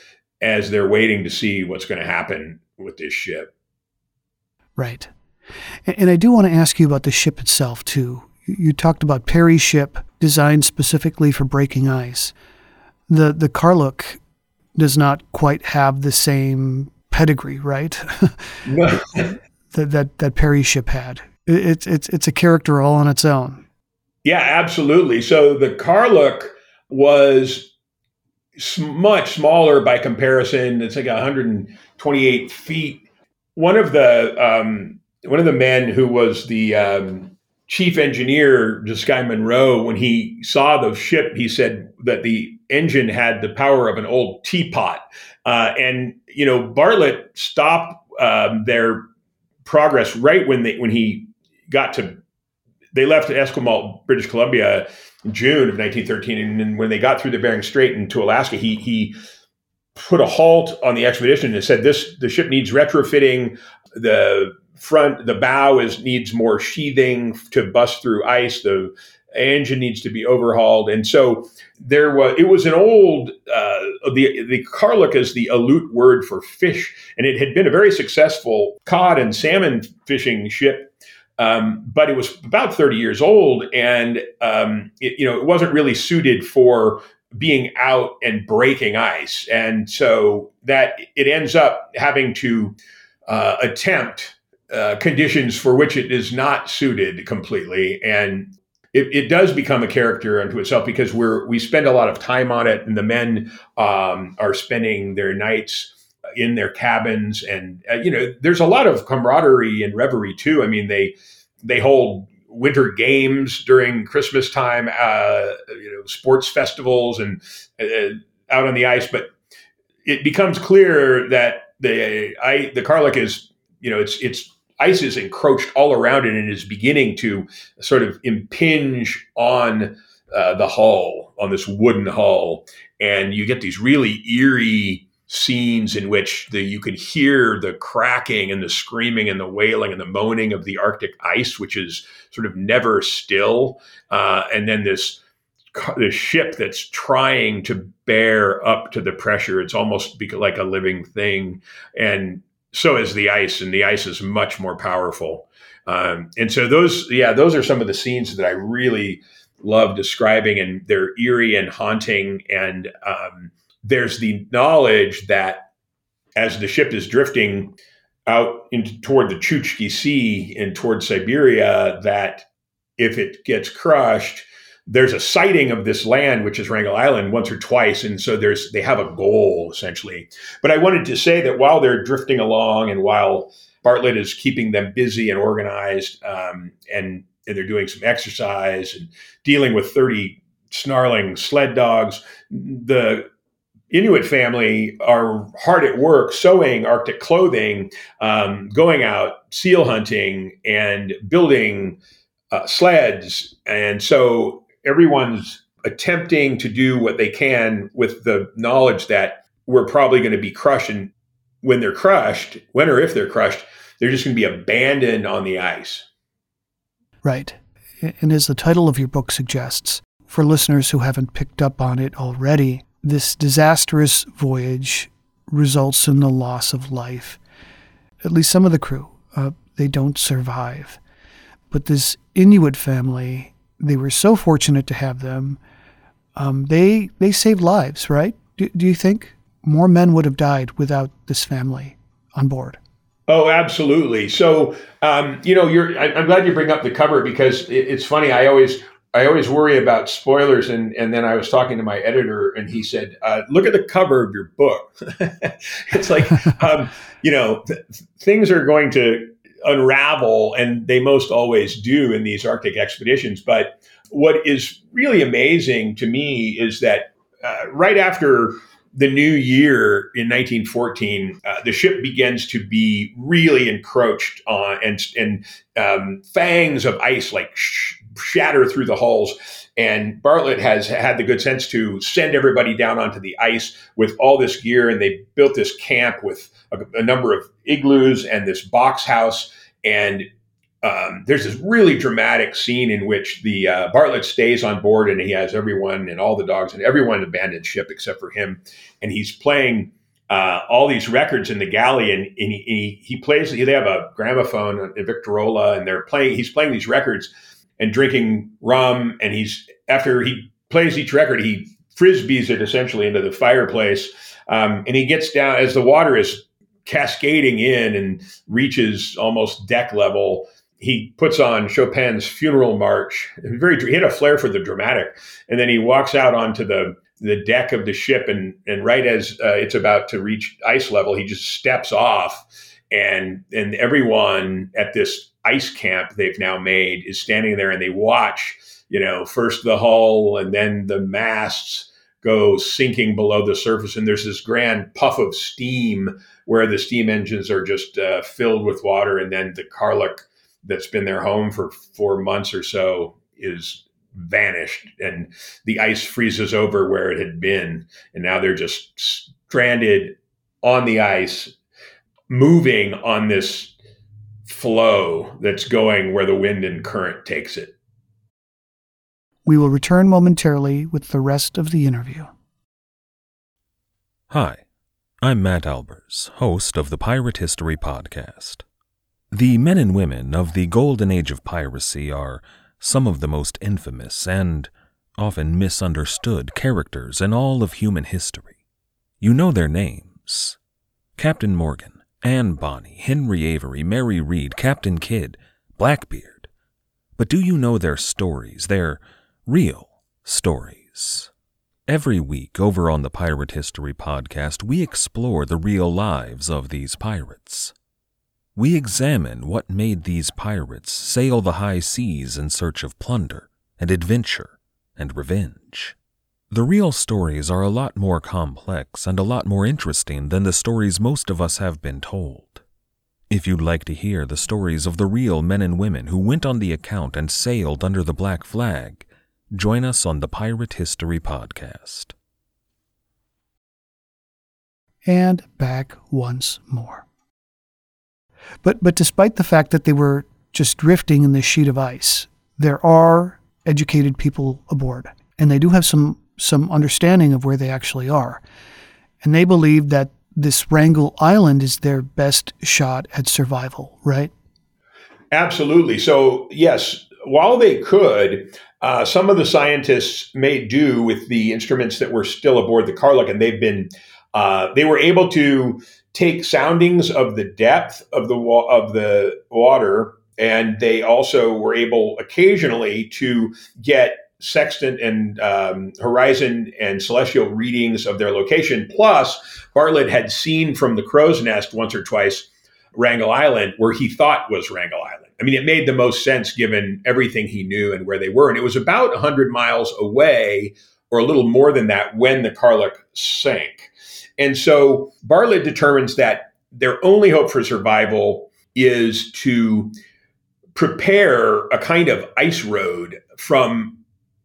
Speaker 2: as they're waiting to see what's going to happen with this ship.
Speaker 1: Right. And I do want to ask you about the ship itself, too. You talked about Peary's ship, designed specifically for breaking ice. The, the Karluk does not quite have the same pedigree, right? No. that, that, that Peary's ship had. It's, it's, it's a character all on its own.
Speaker 2: Yeah, absolutely. So the Karluk was much smaller by comparison. It's like 128 feet. One of the um, one of the men who was the um, chief engineer, Guy Monroe, when he saw the ship, he said that the engine had the power of an old teapot. Uh, and you know, Bartlett stopped um, their progress right when they when he got to they left Esquimalt, British Columbia, June of 1913, and then when they got through the Bering Strait into Alaska, he he put a halt on the expedition and said this the ship needs retrofitting. The front the bow is needs more sheathing to bust through ice. The engine needs to be overhauled. And so there was it was an old uh, the the Karluk is the Aleut word for fish and it had been a very successful cod and salmon fishing ship um, but it was about 30 years old and um, it, you know it wasn't really suited for being out and breaking ice. And so that it ends up having to uh, attempt uh, conditions for which it is not suited completely. And it, it, does become a character unto itself because we're we spend a lot of time on it and the men um, are spending their nights in their cabins and uh, you know there's a lot of camaraderie and revelry too. I mean they they hold winter games during christmas time uh, you know sports festivals and uh, out on the ice but it becomes clear that the I, the Karluk is you know it's it's ice is encroached all around it and is beginning to sort of impinge on uh, the hull on this wooden hull. And you get these really eerie scenes in which the, you can hear the cracking and the screaming and the wailing and the moaning of the Arctic ice, which is sort of never still. Uh, and then this this ship that's trying to bear up to the pressure. It's almost like a living thing, and so is the ice, and the ice is much more powerful. Um, and so those, yeah, those are some of the scenes that I really love describing, and they're eerie and haunting, and um, there's the knowledge that as the ship is drifting out into toward the Chukchi Sea and toward Siberia, that if it gets crushed, there's a sighting of this land, which is Wrangel Island, once or twice, and so there's they have a goal essentially. But I wanted to say that while they're drifting along and while Bartlett is keeping them busy and organized, um, and and they're doing some exercise and dealing with 30 snarling sled dogs, the Inuit family are hard at work sewing Arctic clothing, um, going out seal hunting, and building uh, sleds. And so everyone's attempting to do what they can with the knowledge that we're probably going to be crushed. And when they're crushed, when or if they're crushed, they're just going to be abandoned on the ice.
Speaker 1: Right. And as the title of your book suggests, for listeners who haven't picked up on it already, this disastrous voyage results in the loss of life. At least some of the crew, uh, they don't survive. But this Inuit family, they were so fortunate to have them. Um, they they saved lives, right? Do, do you think more men would have died without this family on board?
Speaker 2: Oh, absolutely. So, um, you know, you're. I, am glad you bring up the cover because it, it's funny. I always I always worry about spoilers, and and then I was talking to my editor, and he said, uh, "Look at the cover of your book." it's like, um, you know, th- things are going to unravel, and they most always do in these Arctic expeditions. But what is really amazing to me is that uh, right after the new year in 1914, uh, the ship begins to be really encroached on, and and um, fangs of ice like. Sh- shatter through the hulls. And Bartlett has had the good sense to send everybody down onto the ice with all this gear. And they built this camp with a, a number of igloos and this box house. And um, there's this really dramatic scene in which the uh, Bartlett stays on board and he has everyone and all the dogs and everyone abandoned ship except for him. And he's playing uh, all these records in the galley, and, and he, he, plays. They have a gramophone, a Victorola and they're playing. He's playing these records, and drinking rum. And he's after he plays each record, he frisbees it essentially into the fireplace. Um, and he gets down as the water is cascading in and reaches almost deck level. He puts on Chopin's funeral march. Very, he had a flair for the dramatic, and then he walks out onto the the deck of the ship, and and right as uh, it's about to reach ice level, he just steps off, and and everyone at this ice camp they've now made is standing there and they watch, you know, first the hull and then the masts go sinking below the surface. And there's this grand puff of steam where the steam engines are just uh, filled with water. And then the Karluk that's been their home for four months or so is vanished and the ice freezes over where it had been and now they're just stranded on the ice moving on this flow that's going where the wind and current takes it.
Speaker 1: We will return momentarily with the rest of the interview.
Speaker 10: Hi i'm matt albers host of the pirate history podcast. The men and women of the golden age of piracy are some of the most infamous and often misunderstood characters in all of human history. You know their names. Captain Morgan, Anne Bonny, Henry Avery, Mary Read, Captain Kidd, Blackbeard. But do you know their stories, their real stories? Every week over on the Pirate History Podcast, we explore the real lives of these pirates. We examine what made these pirates sail the high seas in search of plunder and adventure and revenge. The real stories are a lot more complex and a lot more interesting than the stories most of us have been told. If you'd like to hear the stories of the real men and women who went on the account and sailed under the black flag, join us on the Pirate History Podcast.
Speaker 1: And back once more. But, but despite the fact that they were just drifting in this sheet of ice, there are educated people aboard, and they do have some, some understanding of where they actually are. And they believe that this Wrangel Island is their best shot at survival, right?
Speaker 2: Absolutely. So, yes, while they could, uh, some of the scientists made do with the instruments that were still aboard the Karluk, and they've been uh, they were able to take soundings of the depth of the wa- of the water, and they also were able occasionally to get sextant and um, horizon and celestial readings of their location. Plus, Bartlett had seen from the crow's nest once or twice Wrangel Island, where he thought was Wrangel Island. I mean, it made the most sense given everything he knew and where they were. And it was about 100 miles away, or a little more than that, when the Karluk sank. And so Bartlett determines that their only hope for survival is to prepare a kind of ice road from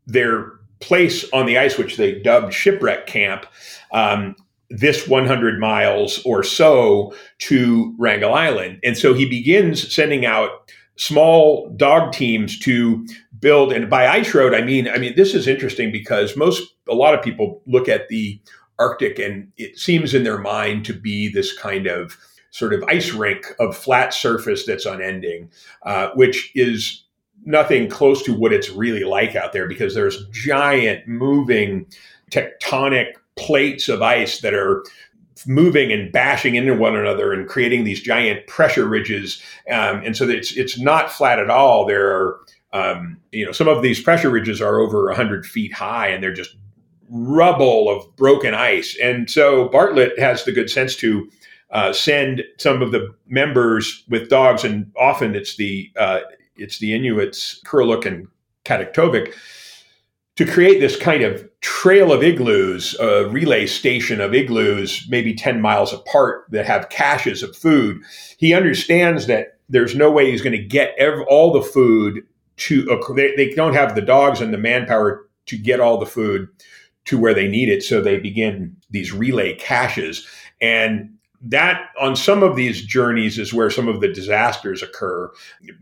Speaker 2: their place on the ice, which they dubbed shipwreck camp, um, this 100 miles or so to Wrangel Island. And so he begins sending out small dog teams to build and by ice road i mean i mean this is interesting because most a lot of people look at the Arctic, and it seems in their mind to be this kind of sort of ice rink of flat surface that's unending, uh, which is nothing close to what it's really like out there because there's giant moving tectonic plates of ice that are moving and bashing into one another and creating these giant pressure ridges. Um, and so it's it's not flat at all. There are um, you know some of these pressure ridges are over 100 feet high and they're just rubble of broken ice. And so Bartlett has the good sense to uh, send some of the members with dogs, and often it's the uh, it's the Inuits, Kuraluk and Kataktovik, to create this kind of trail of igloos, a relay station of igloos, maybe 10 miles apart, that have caches of food. He understands that there's no way he's going to get every, all the food to, uh, they, they don't have the dogs and the manpower to get all the food to where they need it. So they begin these relay caches. And that on some of these journeys is where some of the disasters occur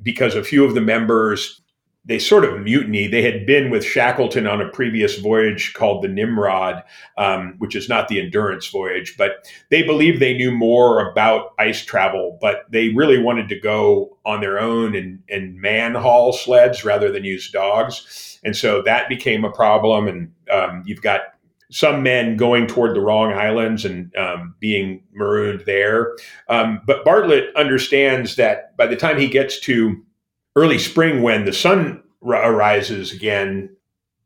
Speaker 2: because a few of the members they sort of mutiny. They had been with Shackleton on a previous voyage called the Nimrod, um, which is not the endurance voyage, but they believed they knew more about ice travel, but they really wanted to go on their own and, and man haul sleds rather than use dogs. And so that became a problem. And um, you've got some men going toward the wrong islands and um, being marooned there. Um, but Bartlett understands that by the time he gets to early spring when the sun arises again,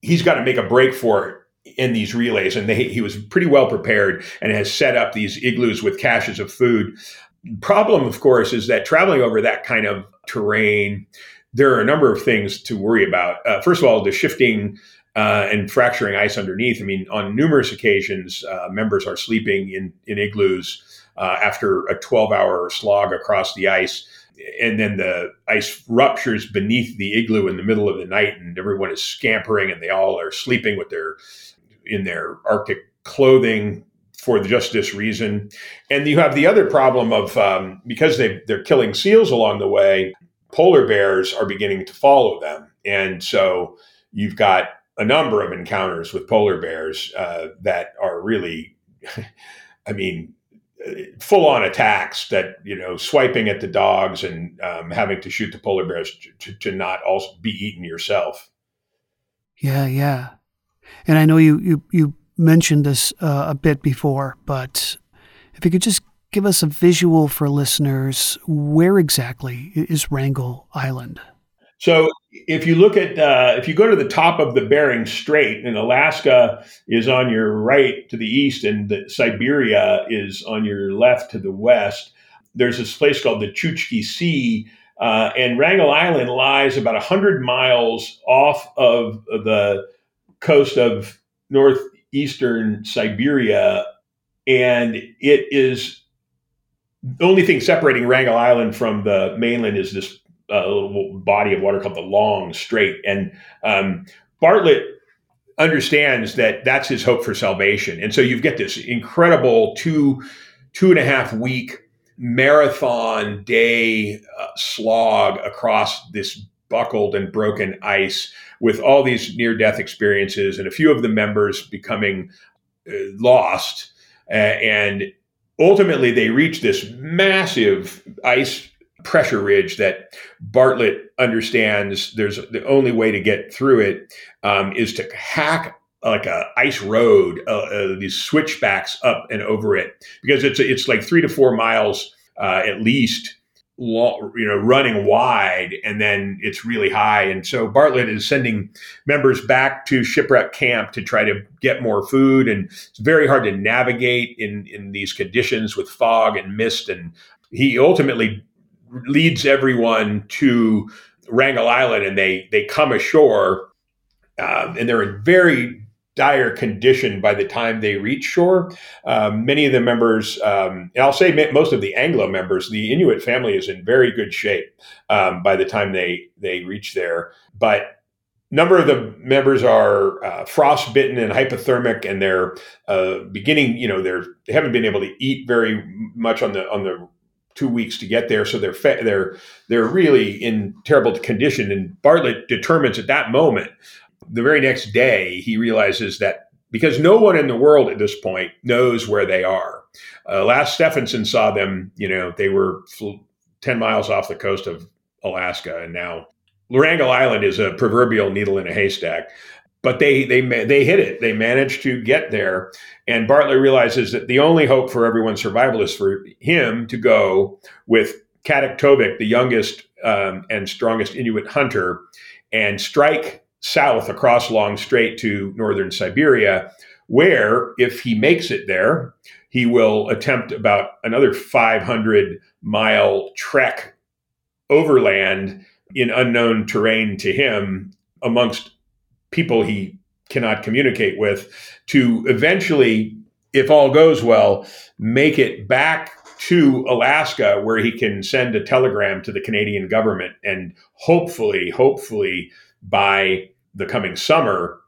Speaker 2: he's got to make a break for it in these relays. And they, he was pretty well prepared and has set up these igloos with caches of food. Problem, of course, is that traveling over that kind of terrain, there are a number of things to worry about. Uh, first of all, the shifting uh, and fracturing ice underneath. I mean, on numerous occasions, uh, members are sleeping in, in igloos uh, after a 12 hour slog across the ice and then the ice ruptures beneath the igloo in the middle of the night, and everyone is scampering, and they all are sleeping with their in their Arctic clothing for just this reason. And you have the other problem of um, because they they're killing seals along the way, polar bears are beginning to follow them, and so you've got a number of encounters with polar bears uh, that are really, I mean, full on attacks that you know swiping at the dogs and um, having to shoot the polar bears to, to not also be eaten yourself.
Speaker 1: Yeah, yeah, and I know you you you mentioned this uh, a bit before, but if you could just give us a visual for listeners, where exactly is Wrangel Island?
Speaker 2: So if you look at uh, if you go to the top of the Bering Strait, and Alaska is on your right to the east, and the, Siberia is on your left to the west. There's this place called the Chukchi Sea, uh, and Wrangel Island lies about hundred miles off of the coast of northeastern Siberia, and it is the only thing separating Wrangel Island from the mainland is this uh, body of water called the Long Strait. And um, Bartlett understands that that's his hope for salvation. And so you've get this incredible two, two and a half week marathon day uh, slog across this buckled and broken ice with all these near death experiences and a few of the members becoming uh, lost. Uh, and ultimately, they reach this massive ice pressure ridge that Bartlett understands there's the only way to get through it um, is to hack like a ice road, uh, uh, these switchbacks up and over it, because it's it's like three to four miles uh, at least, long, you know, running wide, and then it's really high. And so Bartlett is sending members back to shipwreck camp to try to get more food, and it's very hard to navigate in in these conditions with fog and mist. And he ultimately leads everyone to Wrangel Island, and they they come ashore, uh, and they're in very dire condition by the time they reach shore. Um, many of the members, um, and I'll say most of the Anglo members, the Inuit family is in very good shape um, by the time they they reach there, but. Number of the members are uh, frostbitten and hypothermic, and they're uh, beginning. You know, they're they haven't been able to eat very much on the on the two weeks to get there, so they're they're they're really in terrible condition. And Bartlett determines at that moment, the very next day, he realizes that because no one in the world at this point knows where they are. Uh, last Stefansson saw them, you know, they were ten miles off the coast of Alaska, and now Wrangel Island is a proverbial needle in a haystack but they they they hit it. They managed to get there, and Bartlett realizes that the only hope for everyone's survival is for him to go with Kataktovik, the youngest um, and strongest Inuit hunter, and strike south across Long Strait to northern Siberia, where if he makes it there, he will attempt about another 500 mile trek overland in unknown terrain to him amongst people he cannot communicate with to eventually, if all goes well, make it back to Alaska where he can send a telegram to the Canadian government and hopefully, hopefully by the coming summer,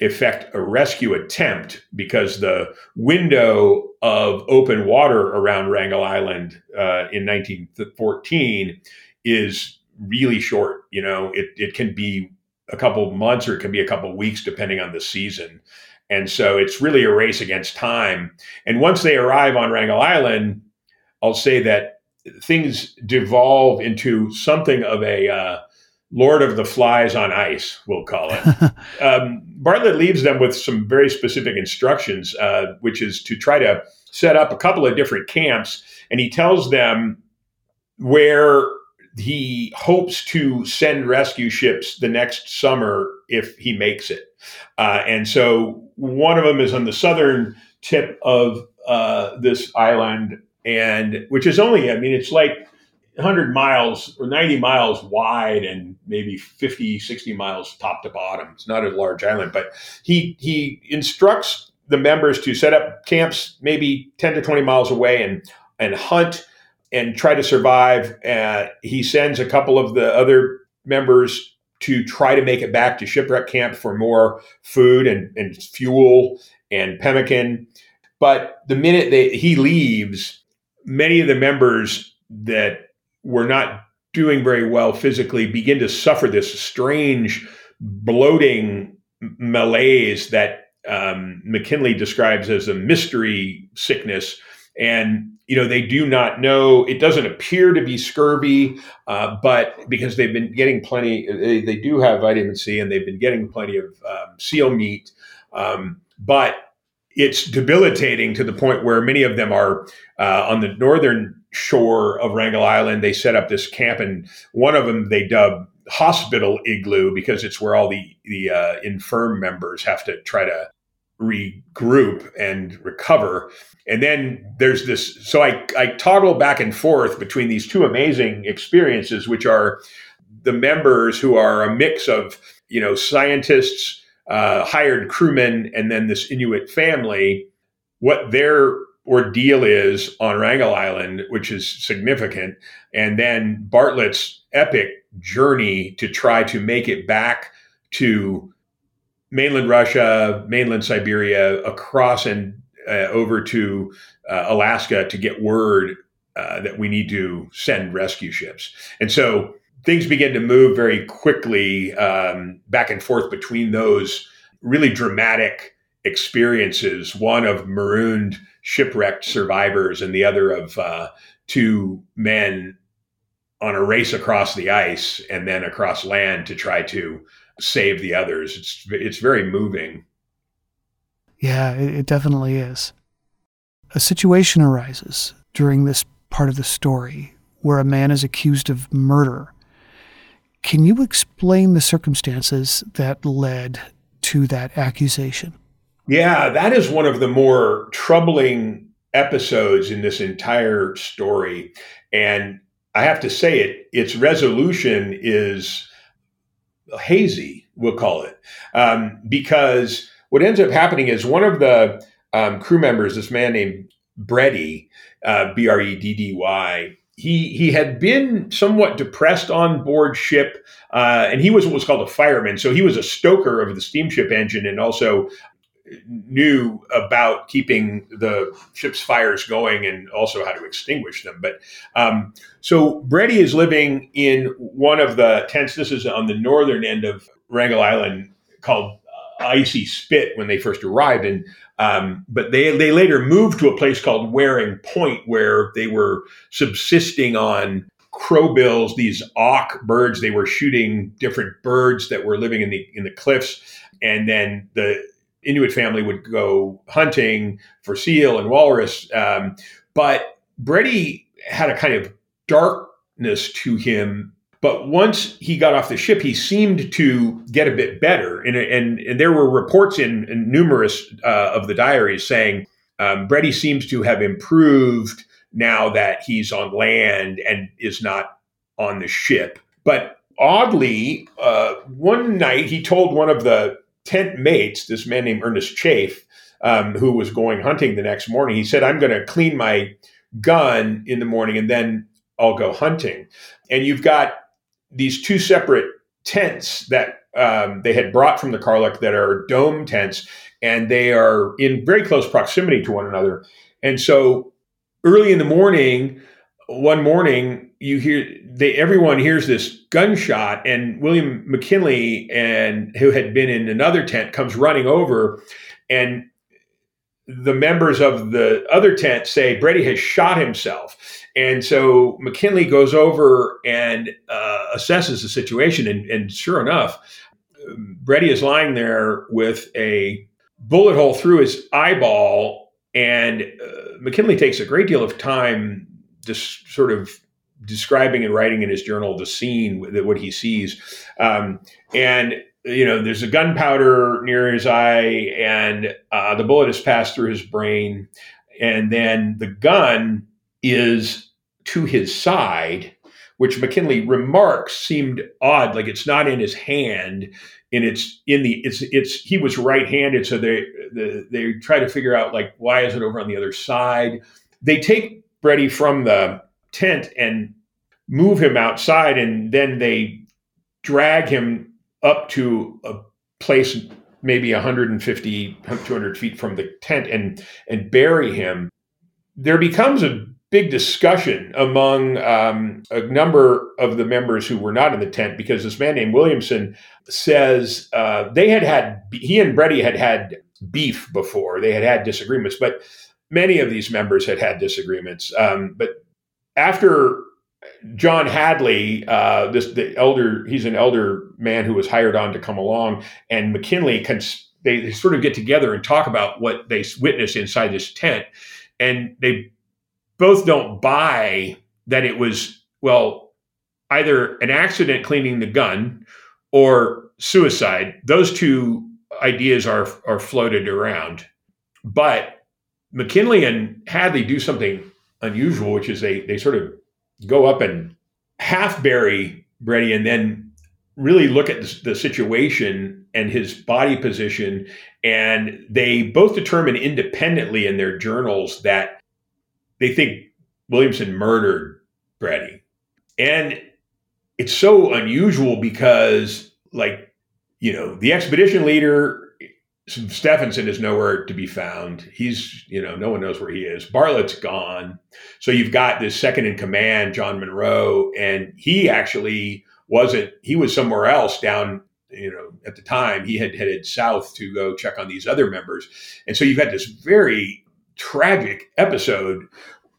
Speaker 2: effect a rescue attempt because the window of open water around Wrangel Island uh, in 1914 is really short. You know, it, it can be a couple months or it can be a couple weeks depending on the season. And so it's really a race against time. And once they arrive on Wrangel Island, I'll say that things devolve into something of a uh, Lord of the Flies on ice, we'll call it. um, Bartlett leaves them with some very specific instructions, uh, which is to try to set up a couple of different camps. And he tells them where he hopes to send rescue ships the next summer if he makes it. Uh, and so one of them is on the southern tip of uh, this island, and which is only, I mean, it's like 100 miles or 90 miles wide and maybe 50, 60 miles top to bottom. It's not a large island, but he he instructs the members to set up camps maybe 10 to 20 miles away and and hunt and try to survive. Uh, he sends a couple of the other members to try to make it back to shipwreck camp for more food and, and fuel and pemmican. But the minute they, he leaves, many of the members that were not doing very well physically begin to suffer this strange bloating malaise that um, McKinlay describes as a mystery sickness. And you know they do not know. It doesn't appear to be scurvy uh, but because they've been getting plenty they, they, do have vitamin c and they've been getting plenty of um, seal meat um, but it's debilitating to the point where many of them are uh, on the northern shore of wrangel island. They set up this camp and one of them they dub hospital igloo because it's where all the the uh, infirm members have to try to regroup and recover. And then there's this. So I I toggle back and forth between these two amazing experiences, which are the members who are a mix of you know scientists, uh, hired crewmen, and then this Inuit family. What their ordeal is on Wrangel Island, which is significant, and then Bartlett's epic journey to try to make it back to mainland Russia, mainland Siberia, across and uh, over to uh, Alaska to get word uh, that we need to send rescue ships. And so things begin to move very quickly um, back and forth between those really dramatic experiences one of marooned shipwrecked survivors and the other of uh, two men on a race across the ice and then across land to try to save the others. It's it's very moving.
Speaker 1: Yeah, it, it definitely is. A situation arises during this part of the story where a man is accused of murder. Can you explain the circumstances that led to that accusation?
Speaker 2: Yeah, that is one of the more troubling episodes in this entire story. And I have to say it, its resolution is hazy, we'll call it, um, because what ends up happening is one of the um, crew members, this man named Breddy, uh, B R E D D Y, he he had been somewhat depressed on board ship, uh, and he was what was called a fireman. So he was a stoker of the steamship engine, and also knew about keeping the ship's fires going and also how to extinguish them. But um, so Breddy is living in one of the tents. This is on the northern end of Wrangel Island called uh, Icy Spit when they first arrived. And um, but they they later moved to a place called Waring Point where they were subsisting on crowbills, these auk birds. They were shooting different birds that were living in the in the cliffs, and then the Inuit family would go hunting for seal and walrus. Um, but Breddy had a kind of darkness to him. But once he got off the ship, he seemed to get a bit better. And, and, and there were reports in, in numerous uh, of the diaries saying um, Breddy seems to have improved now that he's on land and is not on the ship. But oddly, uh, one night he told one of the tent mates, this man named Ernest Chafe, um, who was going hunting the next morning, he said, I'm going to clean my gun in the morning and then I'll go hunting. And you've got these two separate tents that um, they had brought from the Karluk that are dome tents, and they are in very close proximity to one another. And so early in the morning, one morning, you hear they everyone hears this gunshot, and William McKinlay and who had been in another tent comes running over, and the members of the other tent say Breddy has shot himself. And so McKinlay goes over and uh, assesses the situation. And, and, sure enough, Breddy is lying there with a bullet hole through his eyeball. And uh, McKinlay takes a great deal of time just sort of describing and writing in his journal the scene that what he sees. Um, and you know there's a gunpowder near his eye and uh, the bullet has passed through his brain. And then the gun is to his side which McKinlay remarks seemed odd like it's not in his hand and it's in the it's it's he was right-handed. So they the, they try to figure out like why is it over on the other side? They take Breddy from the tent and move him outside, and then they drag him up to a place maybe 150 200 feet from the tent and and bury him. There becomes a big discussion among um, a number of the members who were not in the tent because this man named Williamson says uh, they had had he and Breddy had had beef before. They had had disagreements, but many of these members had had disagreements. Um, but after John Hadley, uh, this the elder, he's an elder man who was hired on to come along, and McKinlay. Cons- they, they sort of get together and talk about what they witnessed inside this tent, and they both don't buy that it was, well, either an accident cleaning the gun or suicide. Those two ideas are, are floated around. But McKinlay and Hadley do something unusual, which is they, they sort of go up and half bury Breddy and then really look at the, the, situation and his body position. And they both determine independently in their journals that they think Williamson murdered Breddy. And it's so unusual because, like, you know, the expedition leader, Stefansson, is nowhere to be found. He's, you know, no one knows where he is. Bartlett's gone. So you've got this second in command, John Munro, and he actually wasn't, he was somewhere else down you know, at the time he had headed south to go check on these other members. And so you've had this very tragic episode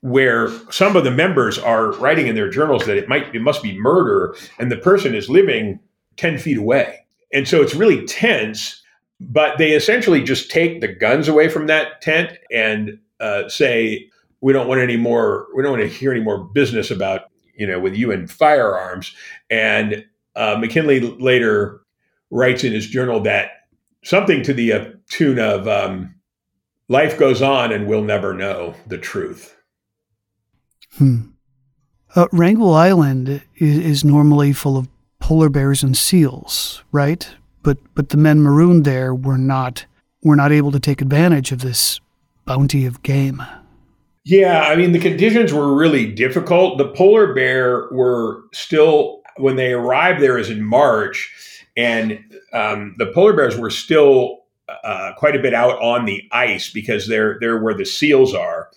Speaker 2: where some of the members are writing in their journals that it might it must be murder and the person is living 10 feet away and so it's really tense but they essentially just take the guns away from that tent and uh, say we don't want any more we don't want to hear any more business about you know with you and firearms and uh, McKinlay later writes in his journal that something to the uh, tune of um, life goes on and we'll never know the truth.
Speaker 1: Hmm. Uh, Wrangel Island is, is, normally full of polar bears and seals, right? But but the men marooned there were not were not able to take advantage of this bounty of game.
Speaker 2: Yeah, I mean the conditions were really difficult. The polar bear were still when they arrived there is in March, and um, the polar bears were still uh, quite a bit out on the ice because they're they're where the seals are,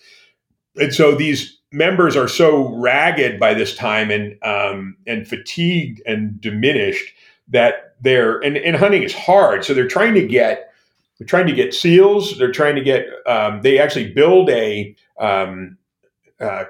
Speaker 2: and so these members are so ragged by this time and um, and fatigued and diminished that they're and, and hunting is hard. So they're trying to get they're trying to get seals. They're trying to get um, they actually build a um, uh,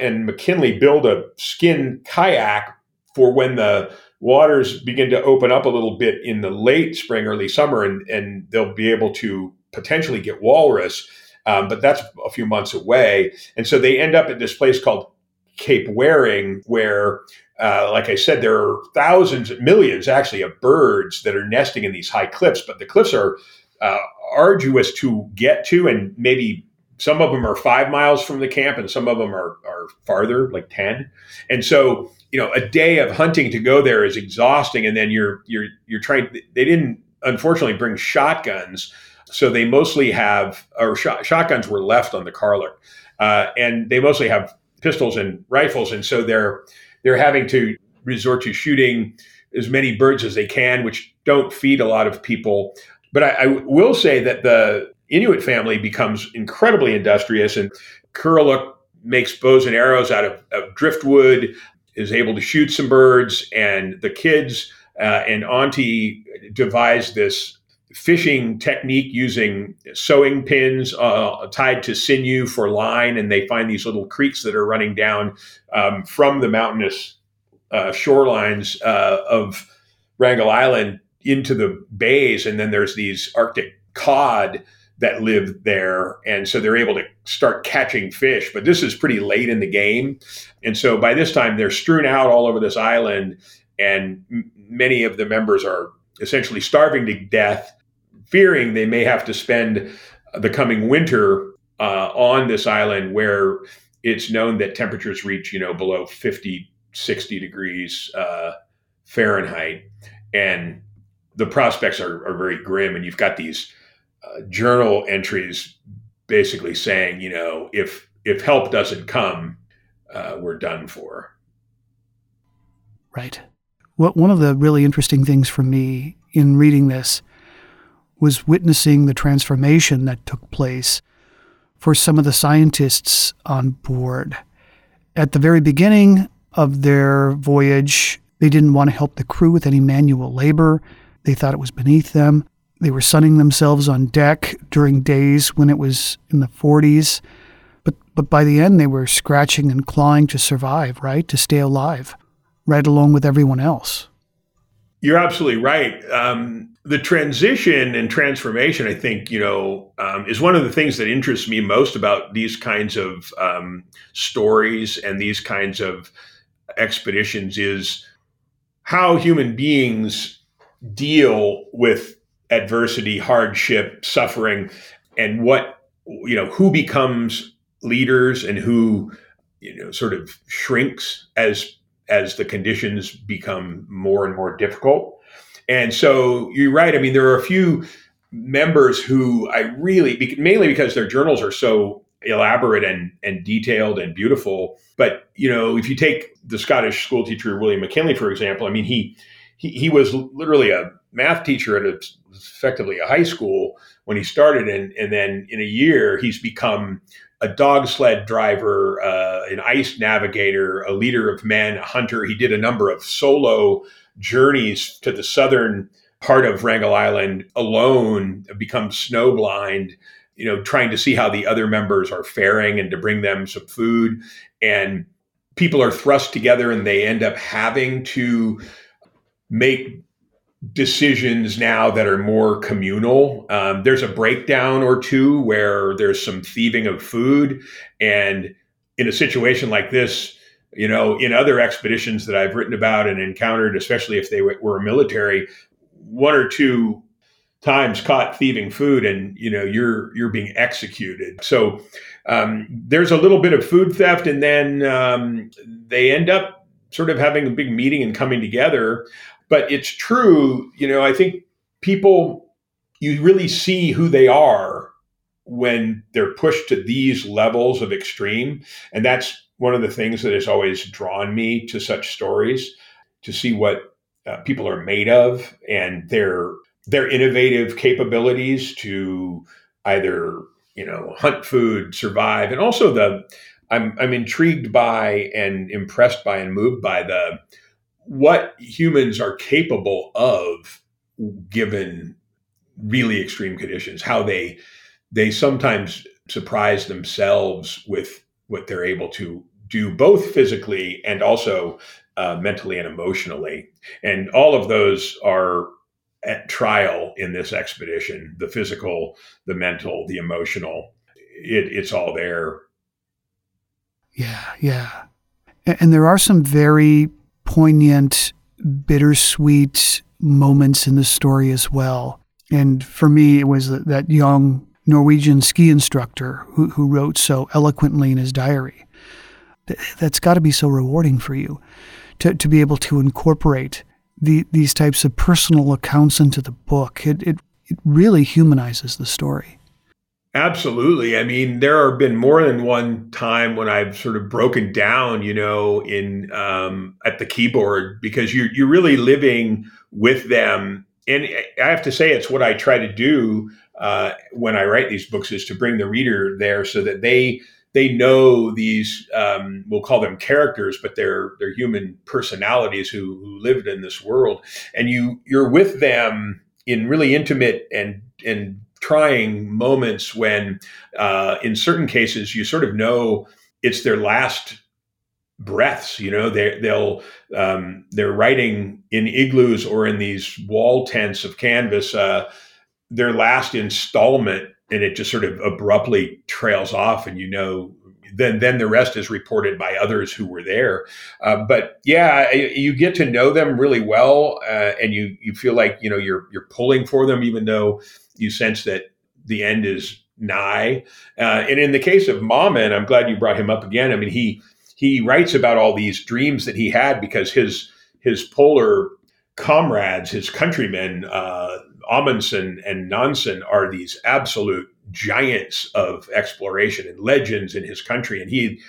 Speaker 2: and McKinlay build a skin kayak for when the waters begin to open up a little bit in the late spring, early summer, and, and they'll be able to potentially get walrus. Um, but that's a few months away. And so they end up at this place called Cape Waring, where, uh, like I said, there are thousands, millions actually, of birds that are nesting in these high cliffs. But the cliffs are uh, arduous to get to, and maybe some of them are five miles from the camp, and some of them are, are farther, like 10. And so you know a day of hunting to go there is exhausting and then you're you're you're trying they didn't unfortunately bring shotguns so they mostly have or shot, shotguns were left on the Karluk uh, and they mostly have pistols and rifles and so they're they're having to resort to shooting as many birds as they can which don't feed a lot of people. But I, I will say that the Inuit family becomes incredibly industrious and Kuraluk makes bows and arrows out of, of driftwood is able to shoot some birds, and the kids uh, and Auntie devise this fishing technique using sewing pins uh, tied to sinew for line, and they find these little creeks that are running down um, from the mountainous uh, shorelines uh, of Wrangel Island into the bays, and then there's these Arctic cod that live there. And so they're able to start catching fish. But this is pretty late in the game. And so by this time, they're strewn out all over this island. And m- many of the members are essentially starving to death, fearing they may have to spend the coming winter uh, on this island where it's known that temperatures reach, you know, below 50, 60 degrees uh, Fahrenheit. And the prospects are, are very grim. And you've got these uh, journal entries basically saying, you know, if if help doesn't come, uh, were done for.
Speaker 1: Right. Well, one of the really interesting things for me in reading this was witnessing the transformation that took place for some of the scientists on board. At the very beginning of their voyage, they didn't want to help the crew with any manual labor. They thought it was beneath them. They were sunning themselves on deck during days when it was in the 40s. But, but by the end, they were scratching and clawing to survive, right? To stay alive, right along with everyone else.
Speaker 2: You're absolutely right. Um, the transition and transformation, I think, you know, um, is one of the things that interests me most about these kinds of um, stories and these kinds of expeditions is how human beings deal with adversity, hardship, suffering, and what you know who becomes leaders and who you know sort of shrinks as as the conditions become more and more difficult. And so you're right. I mean, there are a few members who I really, mainly because their journals are so elaborate and, and detailed and beautiful. But, you know, if you take the Scottish school teacher, William McKinlay, for example, I mean, he, he, he was literally a math teacher at a, effectively a high school when he started. And, and then in a year, he's become a dog sled driver, uh, an ice navigator, a leader of men, a hunter. He did a number of solo journeys to the southern part of Wrangel Island alone, become snowblind, you know, trying to see how the other members are faring and to bring them some food. And people are thrust together and they end up having to make decisions now that are more communal. Um, there's a breakdown or two where there's some thieving of food. And in a situation like this, you know, in other expeditions that I've written about and encountered, especially if they were military, one or two times caught thieving food and you know you're you're being executed so um, there's a little bit of food theft and then um, they end up sort of having a big meeting and coming together but it's true, you know, I think people, you really see who they are when they're pushed to these levels of extreme. And that's one of the things that has always drawn me to such stories to see what uh, people are made of and their their innovative capabilities to either you know hunt food survive and also the i'm i'm intrigued by and impressed by and moved by the what humans are capable of given really extreme conditions how they they sometimes surprise themselves with what they're able to do both physically and also uh, mentally and emotionally and all of those are at trial in this expedition the physical the mental the emotional it, it's all there
Speaker 1: yeah yeah and there are some very poignant, bittersweet moments in the story as well. And for me, it was that young Norwegian ski instructor who, who wrote so eloquently in his diary. That's got to be so rewarding for you to, to be able to incorporate the, these types of personal accounts into the book. It, it, it really humanizes the story.
Speaker 2: Absolutely. I mean, there have been more than one time when I've sort of broken down, you know, in um, at the keyboard because you're you're really living with them. And I have to say, it's what I try to do uh, when I write these books is to bring the reader there so that they they know these um, we'll call them characters, but they're they're human personalities who, who lived in this world, and you you're with them in really intimate and and trying moments when, uh, in certain cases, you sort of know it's their last breaths. You know, they they'll um, they're writing in igloos or in these wall tents of canvas. Uh, their last installment, and it just sort of abruptly trails off, and you know then then the rest is reported by others who were there. Uh, but yeah, you get to know them really well, uh, and you you feel like you know you're you're pulling for them, even though you sense that the end is nigh. Uh, and in the case of Mamen, I'm glad you brought him up again. I mean, he he writes about all these dreams that he had because his his polar comrades, his countrymen, uh, Amundsen and Nansen, are these absolute giants of exploration and legends in his country, and he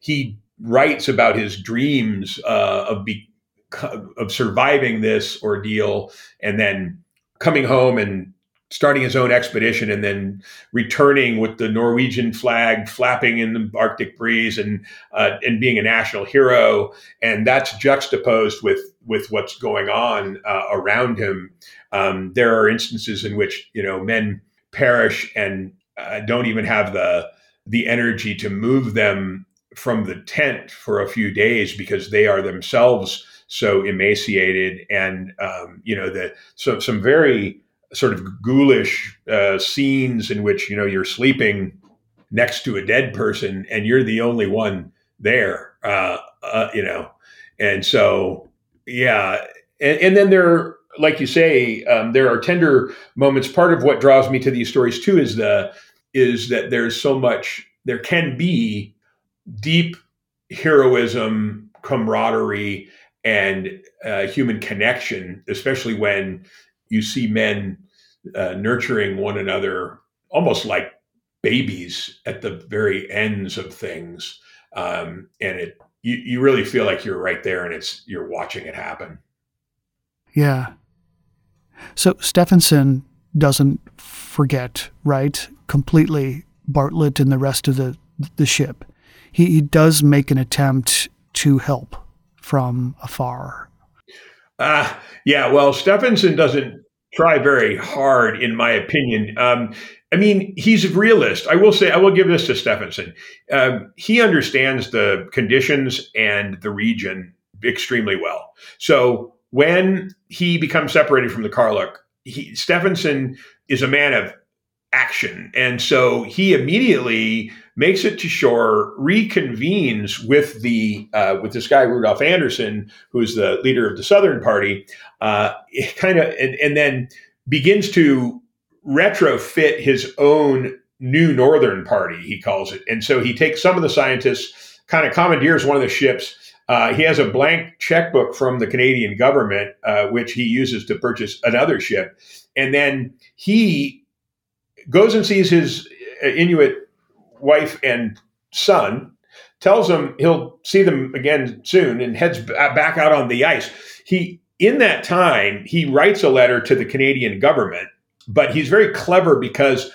Speaker 2: he writes about his dreams uh, of be, of surviving this ordeal and then coming home and starting his own expedition and then returning with the Norwegian flag flapping in the Arctic breeze and uh, and being a national hero and that's juxtaposed with with what's going on uh, around him. Um, there are instances in which you know men perish and uh, don't even have the the energy to move them from the tent for a few days because they are themselves so emaciated and um, you know the so some very sort of ghoulish uh, scenes in which you know you're sleeping next to a dead person and you're the only one there uh, uh, you know. And so yeah and, and then there like you say um, there are tender moments. Part of what draws me to these stories too is the is that there's so much there can be deep heroism camaraderie and uh, human connection especially when you see men uh, nurturing one another almost like babies at the very ends of things. Um, and it you, you really feel like you're right there and it's you're watching it happen.
Speaker 1: Yeah so Stefansson doesn't forget right completely bartlett and the rest of the the ship he, he does make an attempt to help from afar
Speaker 2: uh, yeah well Stefansson doesn't try very hard, in my opinion. Um, I mean, he's a realist. I will say, I will give this to Stefansson. Um, he understands the conditions and the region extremely well. So when he becomes separated from the Karluk, he, Stefansson is a man of action. And so he immediately makes it to shore, reconvenes with the uh, with this guy Rudolph Anderson, who's the leader of the Southern Party, uh, kind of, and, and then begins to retrofit his own new Northern Party, he calls it. And so he takes some of the scientists, kind of commandeers one of the ships. Uh, he has a blank checkbook from the Canadian government, uh, which he uses to purchase another ship. And then he goes and sees his uh, Inuit wife and son, tells them he'll see them again soon, and heads back out on the ice. He, in that time, he writes a letter to the Canadian government, but he's very clever because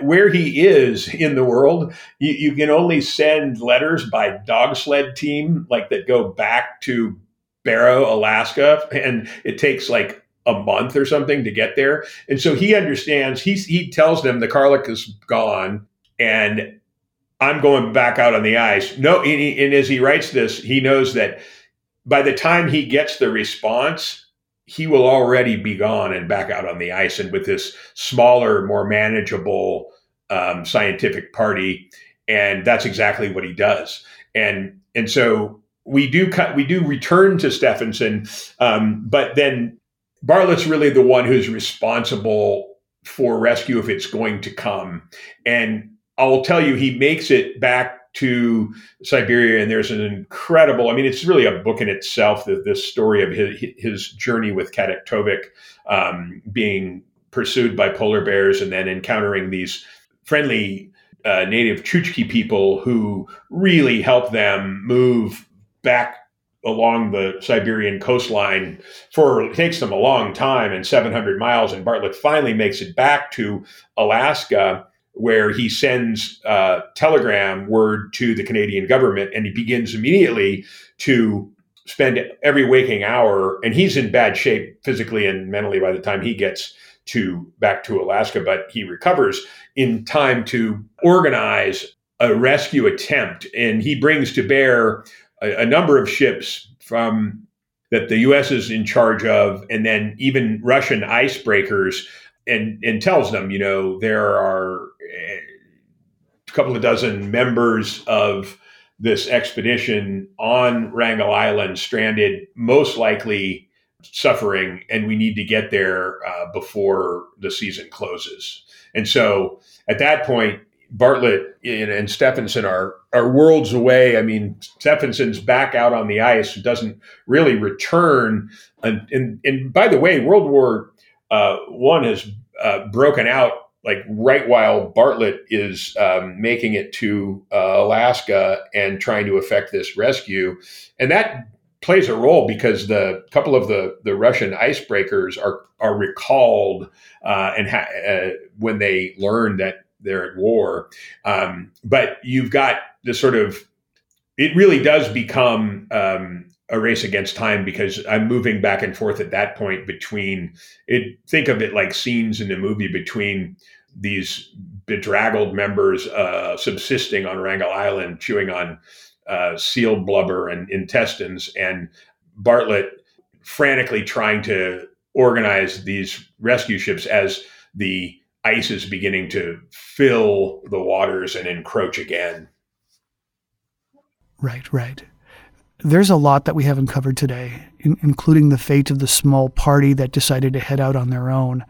Speaker 2: where he is in the world, you, you, can only send letters by dog sled team, like that go back to Barrow, Alaska, and it takes like a month or something to get there. And so he understands. He he tells them the Karluk is gone, and I'm going back out on the ice. No, and, he, and as he writes this, he knows that by the time he gets the response, he will already be gone and back out on the ice, and with this smaller, more manageable um, scientific party. And that's exactly what he does. And and so we do cut, we do return to Stefansson, um, but then Bartlett's really the one who's responsible for rescue if it's going to come. And I'll tell you, he makes it back to Siberia, and there's an incredible. I mean, it's really a book in itself. That this story of his, his journey with Kataktovik, um, being pursued by polar bears, and then encountering these friendly uh, native Chukchi people who really help them move back along the Siberian coastline for it takes them a long time and 700 miles. And Bartlett finally makes it back to Alaska, where he sends uh, telegram word to the Canadian government, and he begins immediately to spend every waking hour. And he's in bad shape physically and mentally by the time he gets to back to Alaska, but he recovers in time to organize a rescue attempt, and he brings to bear a, a number of ships from that the U.S. is in charge of, and then even Russian icebreakers, and and tells them, you know, there are a couple of dozen members of this expedition on Wrangel Island, stranded, most likely suffering, and we need to get there uh, before the season closes. And so, at that point, Bartlett and Stefansson are are worlds away. I mean, Stefansson's back out on the ice, doesn't really return. And and, and by the way, World War uh, One has uh, broken out like right while Bartlett is um, making it to uh, Alaska and trying to effect this rescue, and that plays a role because the couple of the the Russian icebreakers are are recalled uh, and ha- uh, when they learn that they're at war. Um, but you've got this sort of it really does become um, a race against time because I'm moving back and forth at that point between it. Think of it like scenes in the movie between these bedraggled members uh, subsisting on Wrangel Island, chewing on uh, seal blubber and intestines, and Bartlett frantically trying to organize these rescue ships as the ice is beginning to fill the waters and encroach again.
Speaker 1: Right, right. There's a lot that we haven't covered today, in, including the fate of the small party that decided to head out on their own.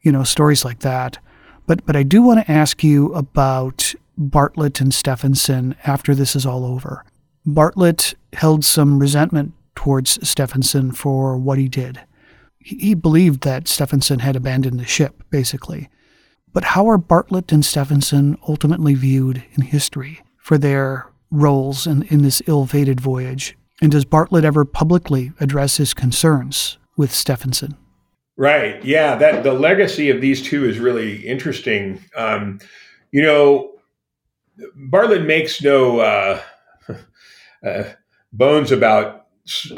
Speaker 1: You know, stories like that. But but I do want to ask you about Bartlett and Stefansson after this is all over. Bartlett held some resentment towards Stefansson for what he did. He believed that Stefansson had abandoned the ship, basically. But how are Bartlett and Stefansson ultimately viewed in history for their roles in, in this ill fated voyage? And does Bartlett ever publicly address his concerns with Stefansson?
Speaker 2: Right. Yeah. That the legacy of these two is really interesting. Um, you know, Bartlett makes no uh, uh, bones about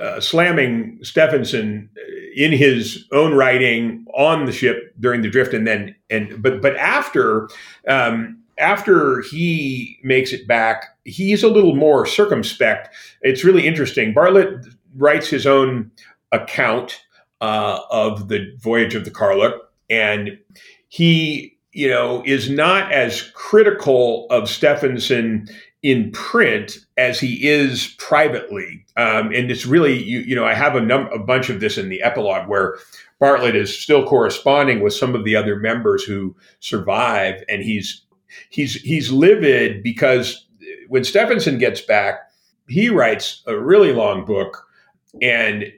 Speaker 2: uh, slamming Stefansson in his own writing on the ship during the drift, and then and but but after um, after he makes it back, he's a little more circumspect. It's really interesting. Bartlett writes his own account uh, of the voyage of the Karluk, and he you know, is not as critical of Stefansson in print as he is privately. Um, and it's really, you, you know, I have a, num- a bunch of this in the epilogue where Bartlett is still corresponding with some of the other members who survive, and he's he's he's livid because when Stefansson gets back, he writes a really long book, and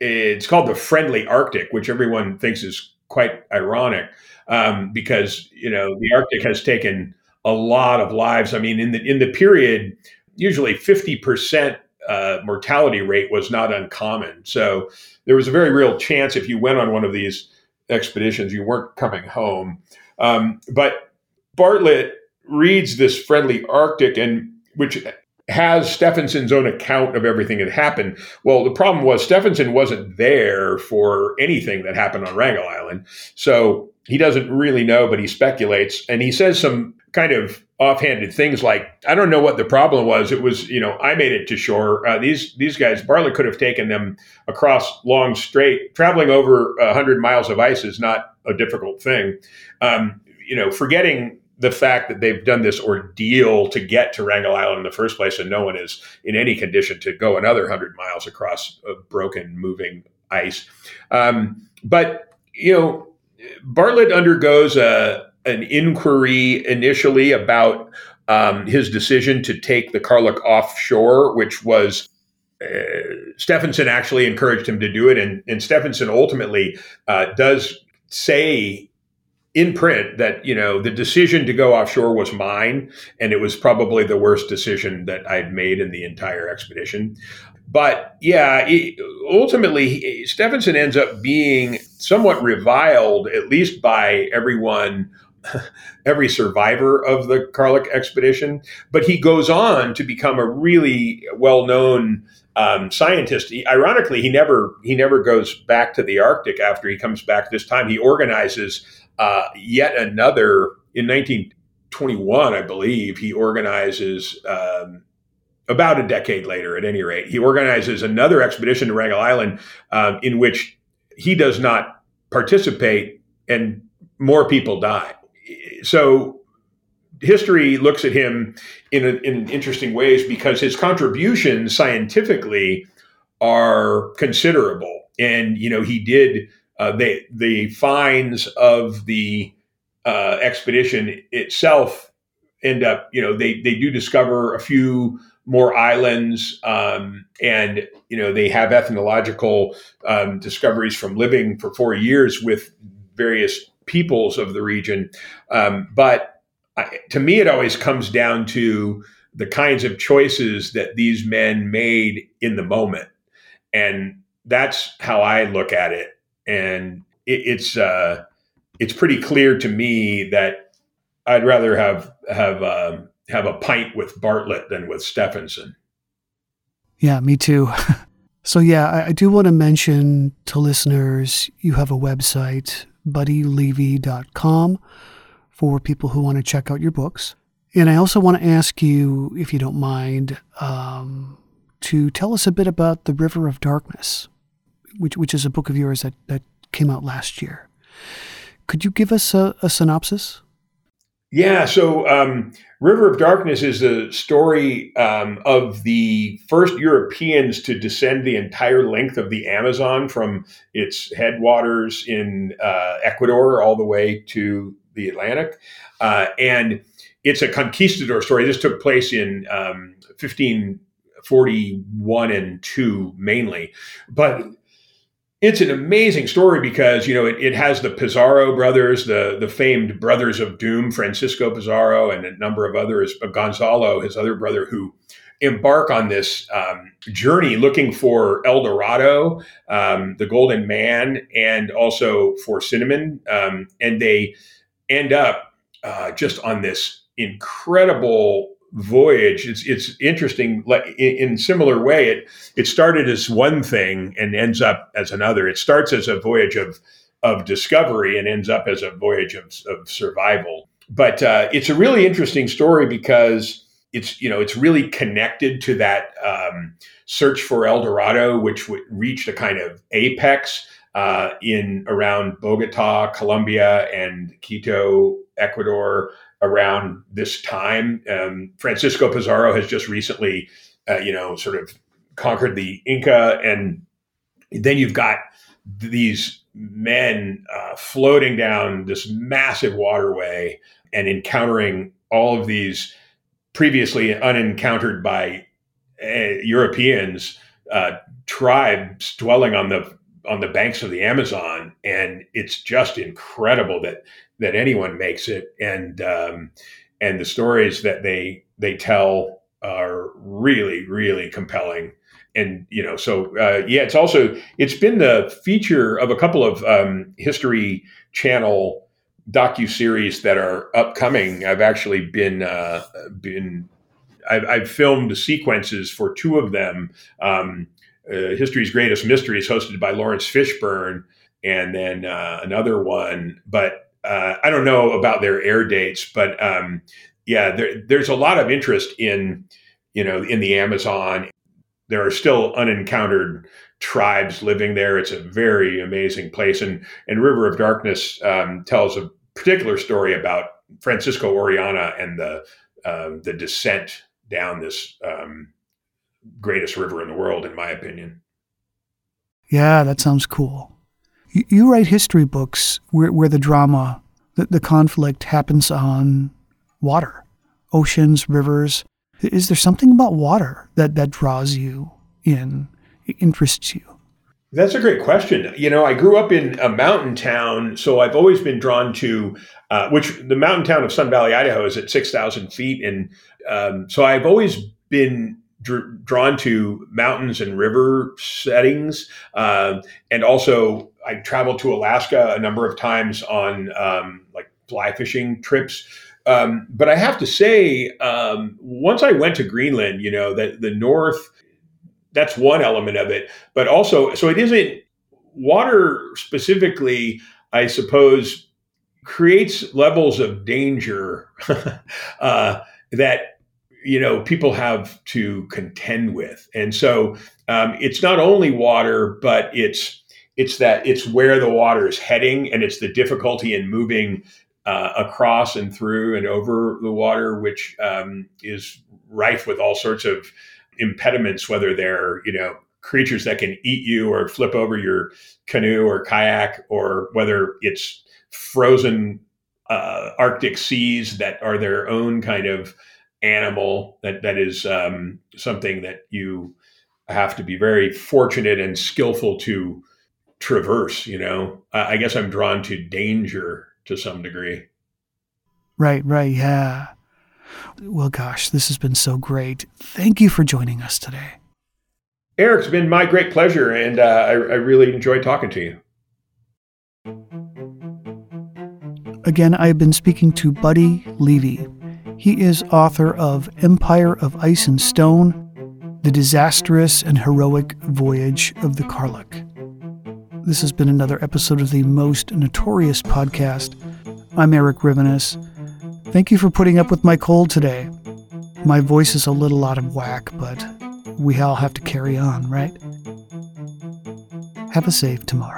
Speaker 2: it's called the Friendly Arctic, which everyone thinks is quite ironic um, because you know the Arctic has taken a lot of lives. I mean, in the in the period, usually fifty percent uh, mortality rate was not uncommon. So there was a very real chance if you went on one of these expeditions, you weren't coming home. Um, but Bartlett reads this friendly Arctic and which has Stefansson's own account of everything that happened. Well, the problem was Stefansson wasn't there for anything that happened on Wrangel Island. So he doesn't really know, but he speculates. And he says some kind of offhanded things like, I don't know what the problem was. It was, you know, I made it to shore. Uh, these these guys, Bartlett could have taken them across long strait. Traveling over 100 miles of ice is not a difficult thing. Um, you know, forgetting the fact that they've done this ordeal to get to Wrangel Island in the first place, and no one is in any condition to go another hundred miles across broken, moving ice. Um, but you know, Bartlett undergoes a, an inquiry initially about um, his decision to take the Karluk offshore, which was uh, Stefansson actually encouraged him to do it, and, and Stefansson ultimately uh, does say in print that you know the decision to go offshore was mine and it was probably the worst decision that i'd made in the entire expedition but yeah it, ultimately Stefansson ends up being somewhat reviled at least by everyone every survivor of the Karluk expedition but he goes on to become a really well-known um, scientist. He, ironically, he never he never goes back to the Arctic after he comes back. This time, he organizes uh, yet another in 1921, I believe, he organizes. Um, about a decade later, at any rate, he organizes another expedition to Wrangel Island um, in which he does not participate and more people die. So history looks at him in, a, in interesting ways because his contributions scientifically are considerable. And, you know, he did uh, they, the finds of the uh, expedition itself end up, you know, they, they do discover a few more islands um, and, you know, they have ethnological um, discoveries from living for four years with various peoples of the region. Um, but I, to me, it always comes down to the kinds of choices that these men made in the moment, and that's how I look at it. And it, it's uh, it's pretty clear to me that I'd rather have have um, have a pint with Bartlett than with Stefansson.
Speaker 1: Yeah, me too. so, yeah, I, I do want to mention to listeners you have a website, buddylevy.com, for people who want to check out your books. And I also want to ask you, if you don't mind, um, to tell us a bit about The River of Darkness, which, which is a book of yours that, that came out last year. Could you give us a, a synopsis?
Speaker 2: Yeah, so um, River of Darkness is a story um, of the first Europeans to descend the entire length of the Amazon from its headwaters in uh, Ecuador all the way to the Atlantic. Uh, and it's a conquistador story. This took place in um, 1541 and 2 mainly. But it's an amazing story because you know it, it has the Pizarro brothers, the the famed brothers of doom, Francisco Pizarro, and a number of others, Gonzalo, his other brother, who embark on this um, journey looking for El Dorado, um, the Golden Man, and also for cinnamon, um, and they end up uh, just on this incredible voyage it's it's interesting in, in similar way it it started as one thing and ends up as another. It starts as a voyage of of discovery and ends up as a voyage of, of survival. But uh, it's a really interesting story because it's you know it's really connected to that um, search for El Dorado, which reached a kind of apex uh, in around Bogota, Colombia, and Quito, Ecuador, around this time. Um, Francisco Pizarro has just recently, uh, you know, sort of conquered the Inca, and then you've got these men uh, floating down this massive waterway and encountering all of these previously unencountered by uh, Europeans uh, tribes dwelling on the on the banks of the Amazon, and it's just incredible that that anyone makes it, and um, and the stories that they they tell are really really compelling. And you know, so uh, yeah, it's also it's been the feature of a couple of um, History Channel docu series that are upcoming. I've actually been uh, been I've, I've, filmed sequences for two of them. Um, uh, History's Greatest Mysteries, hosted by Laurence Fishburne, and then uh, another one. But uh, I don't know about their air dates, but um, yeah, there, there's a lot of interest in you know in the Amazon. There are still unencountered tribes living there. It's a very amazing place, and and River of Darkness um, tells a particular story about Francisco Orellana and the uh, the descent down this um, greatest river in the world, in my opinion.
Speaker 1: Yeah, that sounds cool. You, you write history books where, where the drama, the, the conflict happens on water, oceans, rivers. Is there something about water that, that draws you in, interests you?
Speaker 2: That's a great question. You know, I grew up in a mountain town, so I've always been drawn to, uh, which the mountain town of Sun Valley, Idaho, is at 6,000 feet. And um, so I've always been dr- drawn to mountains and river settings. Uh, and also, I traveled to Alaska a number of times on um, like fly fishing trips. Um, but I have to say, um, once I went to Greenland, you know, that the North, that's one element of it. But also, so it isn't water specifically, I suppose, creates levels of danger uh, that you know people have to contend with. And so um, it's not only water but it's it's that it's where the water is heading and it's the difficulty in moving uh, across and through and over the water which um, is rife with all sorts of impediments whether they're you know creatures that can eat you or flip over your canoe or kayak or whether it's frozen uh, arctic seas that are their own kind of animal that that is um, something that you have to be very fortunate and skillful to traverse. You know, I guess I'm drawn to danger to some degree.
Speaker 1: Right, right, yeah. Well, gosh, this has been so great. Thank you for joining us today.
Speaker 2: Erik, it's been my great pleasure, and uh, I, I really enjoyed talking to you.
Speaker 1: Again, I have been speaking to Buddy Levy. He is author of Empire of Ice and Stone The Disastrous and Heroic Voyage of the Karluk. This has been another episode of the Most Notorious podcast. I'm Erik Rivenes. Thank you for putting up with my cold today. My voice is a little out of whack, but we all have to carry on, right? Have a safe tomorrow.